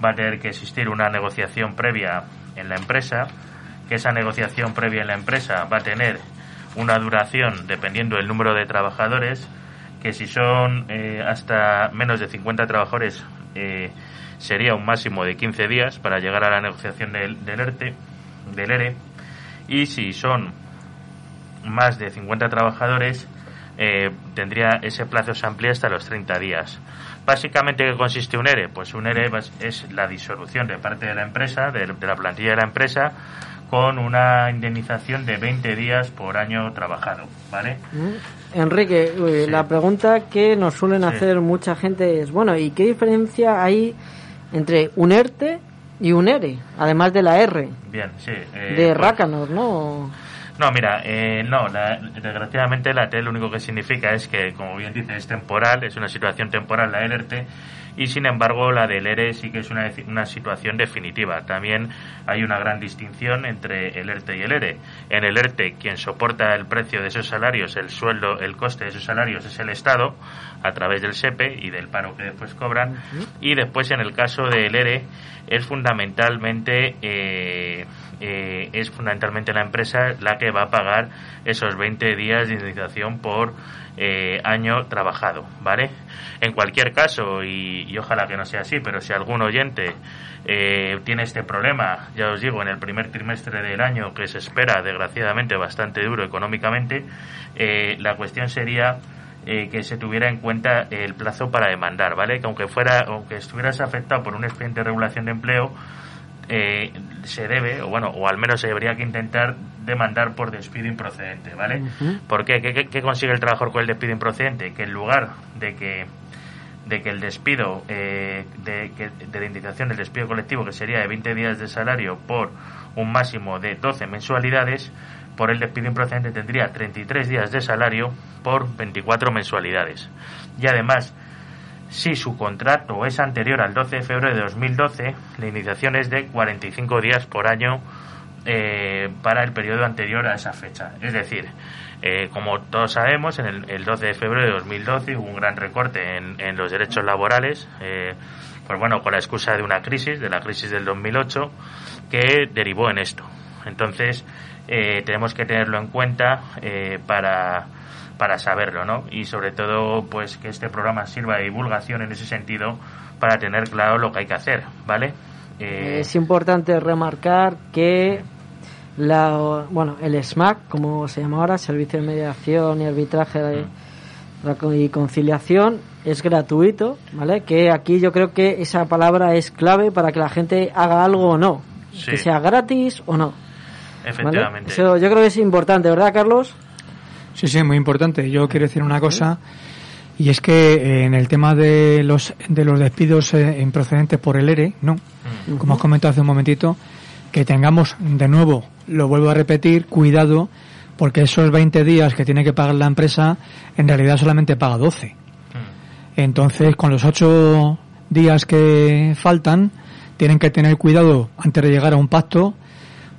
va a tener que existir una negociación previa en la empresa, que esa negociación previa en la empresa va a tener una duración dependiendo del número de trabajadores que si son eh, hasta menos de 50 trabajadores eh, sería un máximo de 15 días para llegar a la negociación del, del, ERTE, del ERE. Y si son más de 50 trabajadores eh, tendría ese plazo se amplía hasta los 30 días. Básicamente, ¿qué consiste un ERE? Pues un ERE es la disolución de parte de la empresa, de, de la plantilla de la empresa, con una indemnización de 20 días por año trabajado, ¿vale? Mm. Enrique, eh, la pregunta que nos suelen hacer mucha gente es, bueno, ¿y qué diferencia hay entre un ERTE y un ERE, además de la R? Bien, sí. Eh, de pues rácanos, ¿no? No, mira, eh, no, desgraciadamente la T lo único que significa es que, como bien dice, es temporal, es una situación temporal la ERTE y sin embargo la del ERE sí que es una, una situación definitiva. También hay una gran distinción entre el ERTE y el ERE. En el ERTE quien soporta el precio de esos salarios, el sueldo, el coste de esos salarios es el Estado a través del SEPE y del paro que después cobran y después en el caso del ERE es fundamentalmente eh, eh, es fundamentalmente la empresa la que va a pagar esos 20 días de indemnización por eh, año trabajado, ¿vale? En cualquier caso, y, ojalá que no sea así, pero si algún oyente eh, tiene este problema, ya os digo, en el primer trimestre del año, que se espera desgraciadamente bastante duro económicamente, eh, la cuestión sería que se tuviera en cuenta el plazo para demandar, ¿vale? Que aunque fuera, aunque estuvieras afectado por un expediente de regulación de empleo, eh, se debe, o bueno, o al menos se debería que intentar demandar por despido improcedente, ¿vale? ¿Por qué? ¿Qué, consigue el trabajador con el despido improcedente? Que en lugar de que de que el despido eh, de, que, de la indicación del despido colectivo que sería de 20 días de salario por un máximo de 12 mensualidades por el despido improcedente tendría 33 días de salario por 24 mensualidades y además si su contrato es anterior al 12 de febrero de 2012, la iniciación es de 45 días por año eh, para el periodo anterior a esa fecha. Es decir, eh, como todos sabemos, en el, 12 de febrero de 2012 hubo un gran recorte en, los derechos laborales, eh, pues bueno, con la excusa de una crisis, de la crisis del 2008, que derivó en esto. Entonces, tenemos que tenerlo en cuenta para para saberlo, ¿no? Y sobre todo, pues que este programa sirva de divulgación en ese sentido para tener claro lo que hay que hacer, ¿vale? Eh, es importante remarcar que la, bueno, el SMAC, como se llama ahora, Servicio de Mediación y Arbitraje y Conciliación, es gratuito, ¿vale? Que aquí yo creo que esa palabra es clave para que la gente haga algo o no, que sea gratis o no. Efectivamente. Eso yo creo que es importante, ¿verdad, Carlos? Sí, sí, muy importante. Yo quiero decir una cosa. Y es que eh, en el tema de los, de los despidos eh, improcedentes por el ERE, no, como has comentado hace un momentito, que tengamos de nuevo, lo vuelvo a repetir, cuidado, porque esos 20 días que tiene que pagar la empresa, en realidad solamente paga 12. Entonces, con los 8 días que faltan, tienen que tener cuidado antes de llegar a un pacto,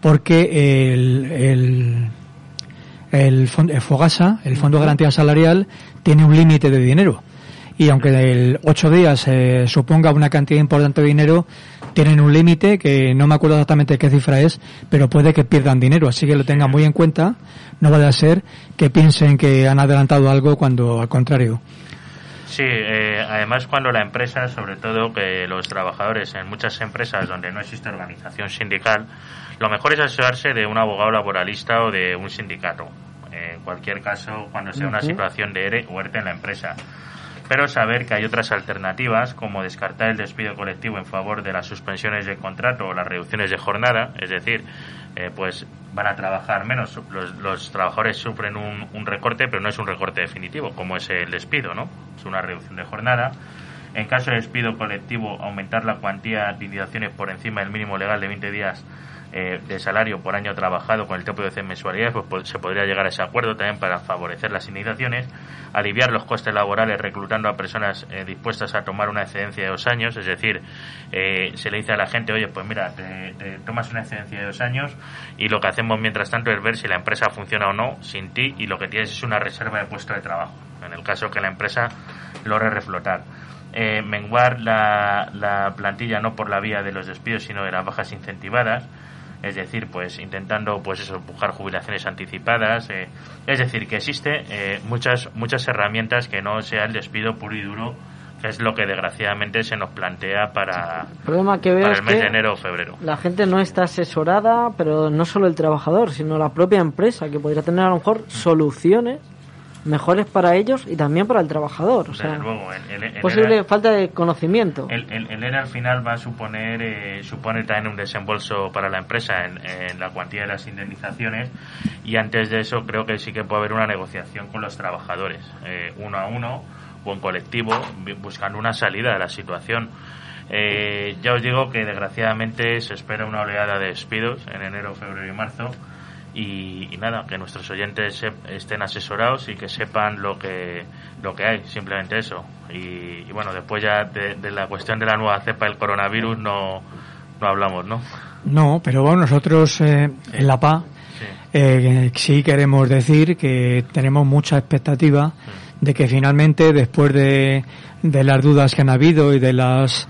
porque el, el, el, el FOGASA, el Fondo de Garantía Salarial, tiene un límite de dinero. Y aunque el ocho días eh, suponga una cantidad importante de dinero, tienen un límite que no me acuerdo exactamente qué cifra es, pero puede que pierdan dinero. Así que lo tengan muy en cuenta. No vaya a ser que piensen que han adelantado algo cuando al contrario. Sí, eh, además cuando la empresa, sobre todo que los trabajadores en muchas empresas donde no existe organización sindical, lo mejor es asesorarse de un abogado laboralista o de un sindicato. En cualquier caso, cuando sea una situación de ERE o ERTE en la empresa. Pero saber que hay otras alternativas, como descartar el despido colectivo en favor de las suspensiones de contrato o las reducciones de jornada, es decir, eh, pues van a trabajar menos. Los, los trabajadores sufren un, un recorte, pero no es un recorte definitivo, como es el despido, ¿no? Es una reducción de jornada. En caso de despido colectivo, aumentar la cuantía de indemnizaciones por encima del mínimo legal de 20 días eh, de salario por año trabajado con el tope de mensualidades, pues, pues, se podría llegar a ese acuerdo también para favorecer las indemnizaciones, aliviar los costes laborales reclutando a personas eh, dispuestas a tomar una excedencia de dos años, es decir, eh, se le dice a la gente, oye, pues mira, te, tomas una excedencia de dos años y lo que hacemos mientras tanto es ver si la empresa funciona o no sin ti y lo que tienes es una reserva de puesto de trabajo, en el caso que la empresa logre reflotar. Eh, menguar la, la plantilla no por la vía de los despidos sino de las bajas incentivadas es decir, pues intentando pues eso, empujar jubilaciones anticipadas, eh, es decir, que existe eh, muchas muchas herramientas que no sea el despido puro y duro, que es lo que desgraciadamente se nos plantea para, El problema que veo para el mes que de enero o febrero. la gente no está asesorada, pero no solo el trabajador, sino la propia empresa, que podría tener a lo mejor soluciones mejores para ellos y también para el trabajador. O sea, Desde luego, el, el- el posible ERA- falta de conocimiento. El, ERA al final va a suponer eh, supone también un desembolso para la empresa en, en la cuantía de las indemnizaciones y antes de eso creo que sí que puede haber una negociación con los trabajadores, eh, uno a uno o en colectivo, buscando una salida de la situación. Eh, ya os digo que desgraciadamente se espera una oleada de despidos en enero, febrero y marzo. Y, y nada, que nuestros oyentes estén asesorados y que sepan lo que lo que hay, simplemente eso. Y, y bueno, después ya de, de la cuestión de la nueva cepa del coronavirus no, no hablamos, ¿no? No, pero bueno, nosotros eh, en la PA eh, sí queremos decir que tenemos mucha expectativa de que finalmente, después de, de las dudas que han habido y de las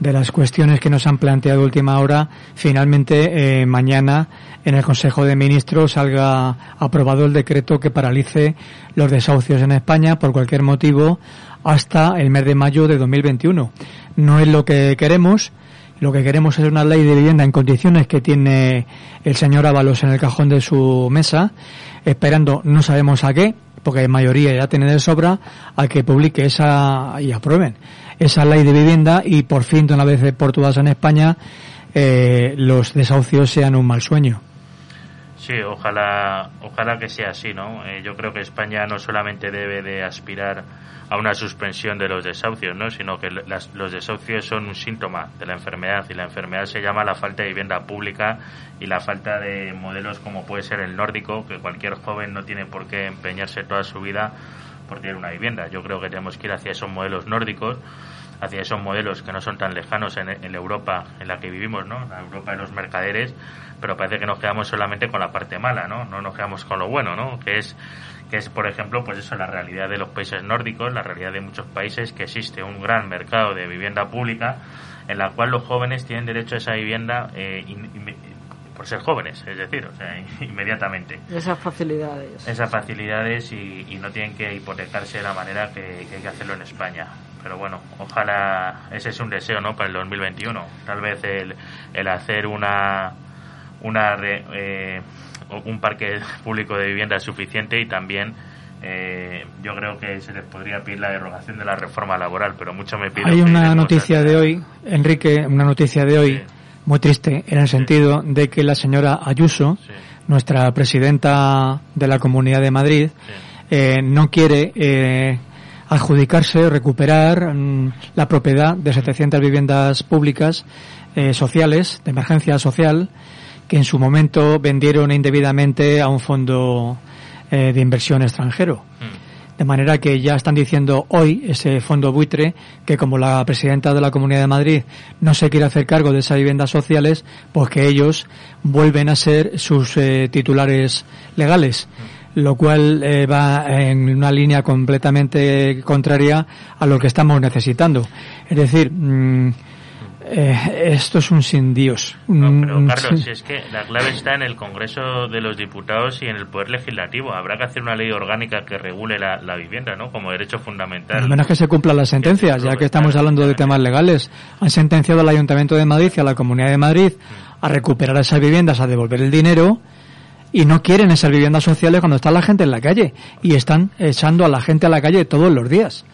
de las cuestiones que nos han planteado última hora, finalmente eh, mañana en el Consejo de Ministros salga aprobado el decreto que paralice los desahucios en España por cualquier motivo hasta el mes de mayo de 2021. No es lo que queremos, lo que queremos es una ley de vivienda en condiciones que tiene el señor Ábalos en el cajón de su mesa, esperando no sabemos a qué, porque mayoría ya tiene de sobra, a que publique esa y aprueben esa ley de vivienda y por fin de una vez por todas en España eh, los desahucios sean un mal sueño. Sí, ojalá, ojalá que sea así, ¿no? Eh, yo creo que España no solamente debe de aspirar a una suspensión de los desahucios, ¿no? Sino que las- los desahucios son un síntoma de la enfermedad y la enfermedad se llama la falta de vivienda pública y la falta de modelos como puede ser el nórdico, que cualquier joven no tiene por qué empeñarse toda su vida por tener una vivienda. Yo creo que tenemos que ir hacia esos modelos nórdicos hacia esos modelos que no son tan lejanos en, en la Europa en la que vivimos, ¿no? La Europa de los mercaderes, pero parece que nos quedamos solamente con la parte mala, ¿no? No nos quedamos con lo bueno, ¿no? Que es que es por ejemplo pues eso la realidad de los países nórdicos la realidad de muchos países que existe un gran mercado de vivienda pública en la cual los jóvenes tienen derecho a esa vivienda eh, in- por ser jóvenes es decir o sea inmediatamente Esas facilidades. esas facilidades y, y no tienen que hipotecarse de la manera que, que hay que hacerlo en España. Pero bueno, ojalá ese es un deseo ¿no? para el 2021. Tal vez el, el hacer una, una re- eh, un parque público de vivienda suficiente y también eh, yo creo que se les podría pedir la derogación de la reforma laboral, pero mucho me pido Hay una noticia de hoy, Enrique, una noticia de hoy muy triste en el sentido de que la señora Ayuso, nuestra presidenta de la Comunidad de Madrid, eh, no quiere eh, adjudicarse, recuperar mm, la propiedad de 700 viviendas públicas eh, sociales, de emergencia social, que en su momento vendieron indebidamente a un fondo eh, de inversión extranjero. De manera que ya están diciendo hoy ese fondo buitre que como la presidenta de la Comunidad de Madrid no se quiere hacer cargo de esas viviendas sociales, pues que ellos vuelven a ser sus eh, titulares legales lo cual eh, va en una línea completamente contraria a lo que estamos necesitando. Es decir, mm, eh, esto es un sin Dios. No, pero Carlos, sí. si es que la clave está en el Congreso de los Diputados y en el Poder Legislativo. Habrá que hacer una ley orgánica que regule la, la vivienda, ¿no? Como derecho fundamental. Al menos que se cumplan las sentencias, ya que estamos hablando de temas legales. Han sentenciado al Ayuntamiento de Madrid y a la Comunidad de Madrid a recuperar esas viviendas, a devolver el dinero, y no quieren esas viviendas sociales cuando está la gente en la calle. Y están echando a la gente a la calle todos los días.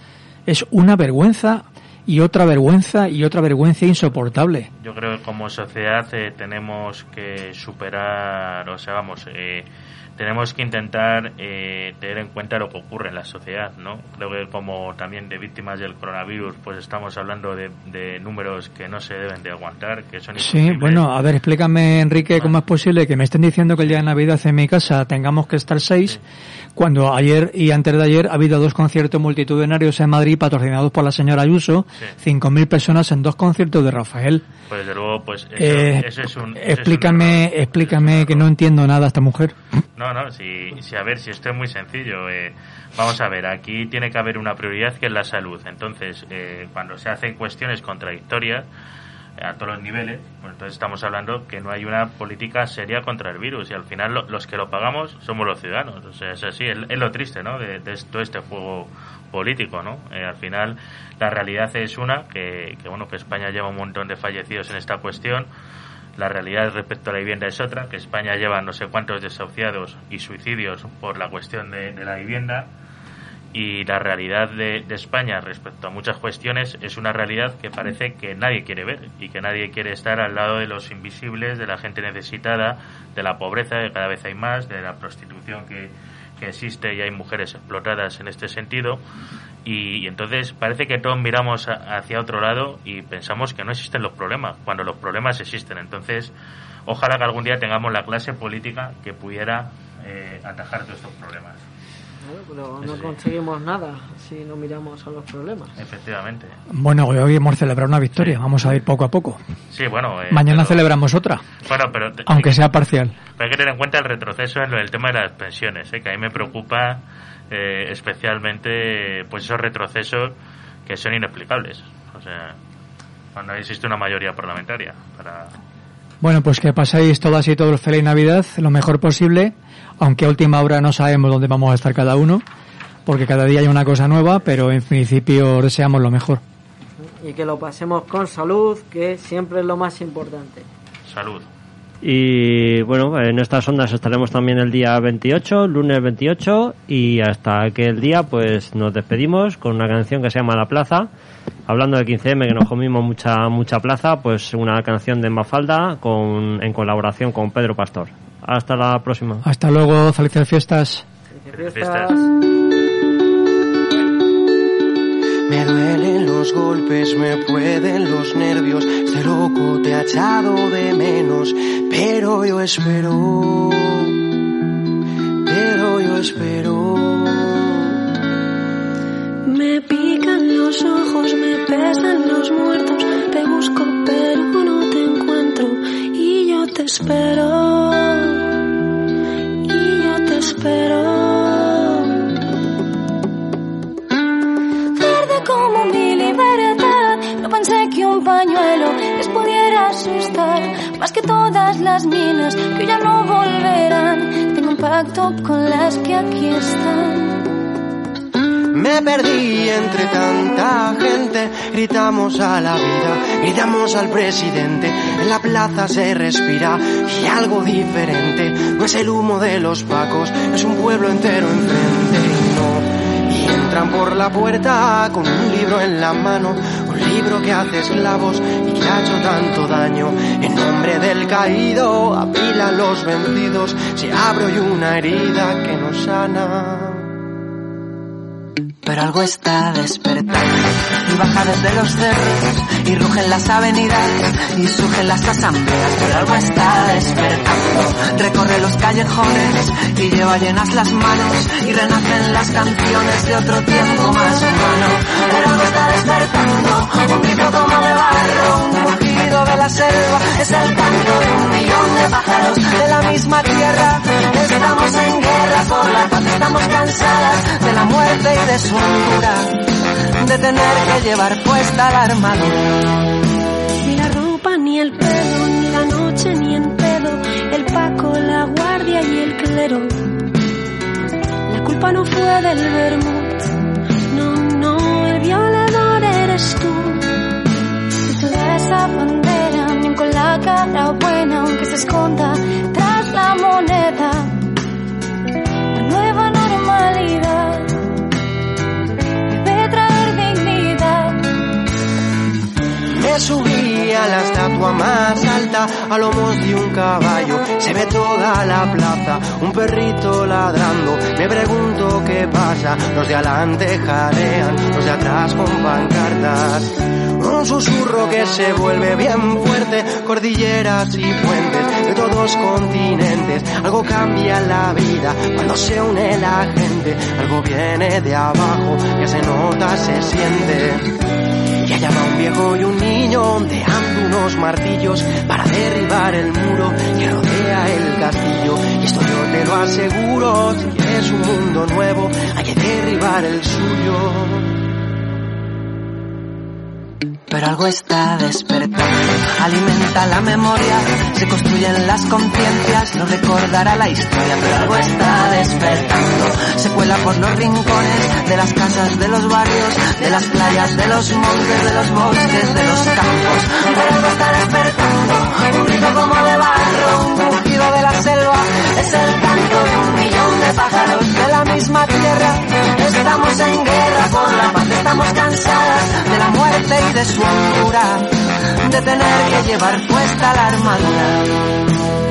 Es una vergüenza y otra vergüenza y otra vergüenza insoportable. Yo creo que como sociedad eh, tenemos que superar, o sea, vamos, eh, tenemos que intentar eh, tener en cuenta lo que ocurre en la sociedad, ¿no? Creo que como también de víctimas del coronavirus, pues estamos hablando de, de números que no se deben de aguantar, que son Sí, bueno, a ver, explícame, Enrique, cómo es posible que me estén diciendo que el día de Navidad en mi casa tengamos que estar seis, cuando ayer y antes de ayer ha habido dos conciertos multitudinarios en Madrid patrocinados por la señora Ayuso, cinco mil personas en dos conciertos de Rafael. Pues desde luego, pues eso, Eh, eso es un... eso es un explícame, explícame que no entiendo nada a esta mujer. No, no, si, si a ver, si esto es muy sencillo. eh, vamos a ver, aquí tiene que haber una prioridad que es la salud. Entonces, eh, cuando se hacen cuestiones contradictorias a todos los niveles, pues entonces estamos hablando que no hay una política seria contra el virus y al final lo- los que lo pagamos somos los ciudadanos. O sea, es así, es, lo triste, ¿no? De, todo este juego político, ¿no? Eh, al final, la realidad es una que, bueno, que España lleva un montón de fallecidos en esta cuestión. La realidad respecto a la vivienda es otra, que España lleva no sé cuántos desahuciados y suicidios por la cuestión de la vivienda. Y la realidad de, España respecto a muchas cuestiones es una realidad que parece que nadie quiere ver y que nadie quiere estar al lado de los invisibles, de la gente necesitada, de la pobreza, que cada vez hay más, de la prostitución que, que existe y hay mujeres explotadas en este sentido. Y, y entonces parece que todos miramos a- hacia otro lado y pensamos que no existen los problemas, cuando los problemas existen. Entonces, ojalá que algún día tengamos la clase política que pudiera eh, atajar todos estos problemas. Pero no Sí. conseguimos nada si no miramos a los problemas. Efectivamente. Bueno, hoy- hoy hemos celebrado una victoria, vamos a ir poco a poco. Sí, bueno. eh, Mañana pero- celebramos otra, Bueno, pero te- aunque sea parcial. Pero hay que tener en cuenta el retroceso en lo del tema de las pensiones, ¿eh? que a mí me preocupa eh, especialmente pues esos retrocesos que son inexplicables. O sea, cuando existe una mayoría parlamentaria para Bueno, pues que paséis todas y todos feliz Navidad, lo mejor posible, aunque a última hora no sabemos dónde vamos a estar cada uno, porque cada día hay una cosa nueva, pero en principio os deseamos lo mejor. Y que lo pasemos con salud, que siempre es lo más importante. salud. Y bueno, en estas ondas estaremos también el día 28, lunes 28, y hasta aquel día pues nos despedimos con una canción que se llama La Plaza. Hablando del 15M, que nos comimos mucha mucha plaza, pues una canción de Mafalda con, en colaboración con Pedro Pastor. Hasta la próxima. Hasta luego, felices fiestas. Fiestas. Me duelen los golpes, me pueden los nervios. Este loco te ha echado de menos, pero yo espero. Pero yo espero. Me pican los ojos, me pesan los muertos. Te busco, pero no te encuentro. Y yo te espero. Y yo te espero. Verde como mi libertad. No pensé que un pañuelo les pudiera asustar. Más que todas las minas que ya no volverán. Tengo un pacto con las que aquí están. Me perdí entre tanta gente, gritamos a la vida, gritamos al presidente, en la plaza se respira y algo diferente, no es el humo de los pacos, es un pueblo entero enfrente. Y no, y entran por la puerta con un libro en la mano, un libro que hace esclavos y que ha hecho tanto daño. En nombre del caído, apilan los vencidos, se abro y una herida que no sana pero algo está despertando. Y baja desde los cerros y rugen las avenidas y surgen las asambleas, pero algo está despertando. Recorre los callejones y lleva llenas las manos y renacen las canciones de otro tiempo más humano, pero algo está despertando, un grito como de barro, la selva, es el canto de un millón de pájaros de la misma tierra. Estamos en guerra por la paz, estamos cansadas de la muerte y de su de tener que llevar puesta la armadura. Ni la ropa, ni el pelo, ni la noche, ni en pedo, el paco, la guardia y el clero. La culpa no fue del vermut, no, no, el violador eres tú. Y toda esa con la cara buena, aunque se esconda tras la moneda. La nueva normalidad Me subí a la estatua más alta, a lomos de un caballo. Se ve toda la plaza, un perrito ladrando. Me pregunto qué pasa. Los de adelante jadean, los de atrás con pancartas. Un susurro que se vuelve bien fuerte, cordilleras y puentes de todos continentes. Algo cambia la vida cuando se une la gente. Algo viene de abajo, que se nota, se siente. Y allá va un viejo y un niño ondeando unos martillos para derribar el muro que rodea el castillo. Y esto yo te lo aseguro, si es un mundo nuevo, hay que derribar el suyo pero algo está despertando. Alimenta la memoria, se construyen las conciencias, no recordará la historia, pero algo está despertando. Se cuela por los rincones de las casas, de los barrios, de las playas, de los montes, de los bosques, de los campos. Pero algo está despertando, un grito como de barro, un rugido de la selva, es el canto de un millón de pájaros de la misma tierra. Estamos en guerra por la paz, estamos cansadas de la muerte y de su de tener que llevar puesta la armadura.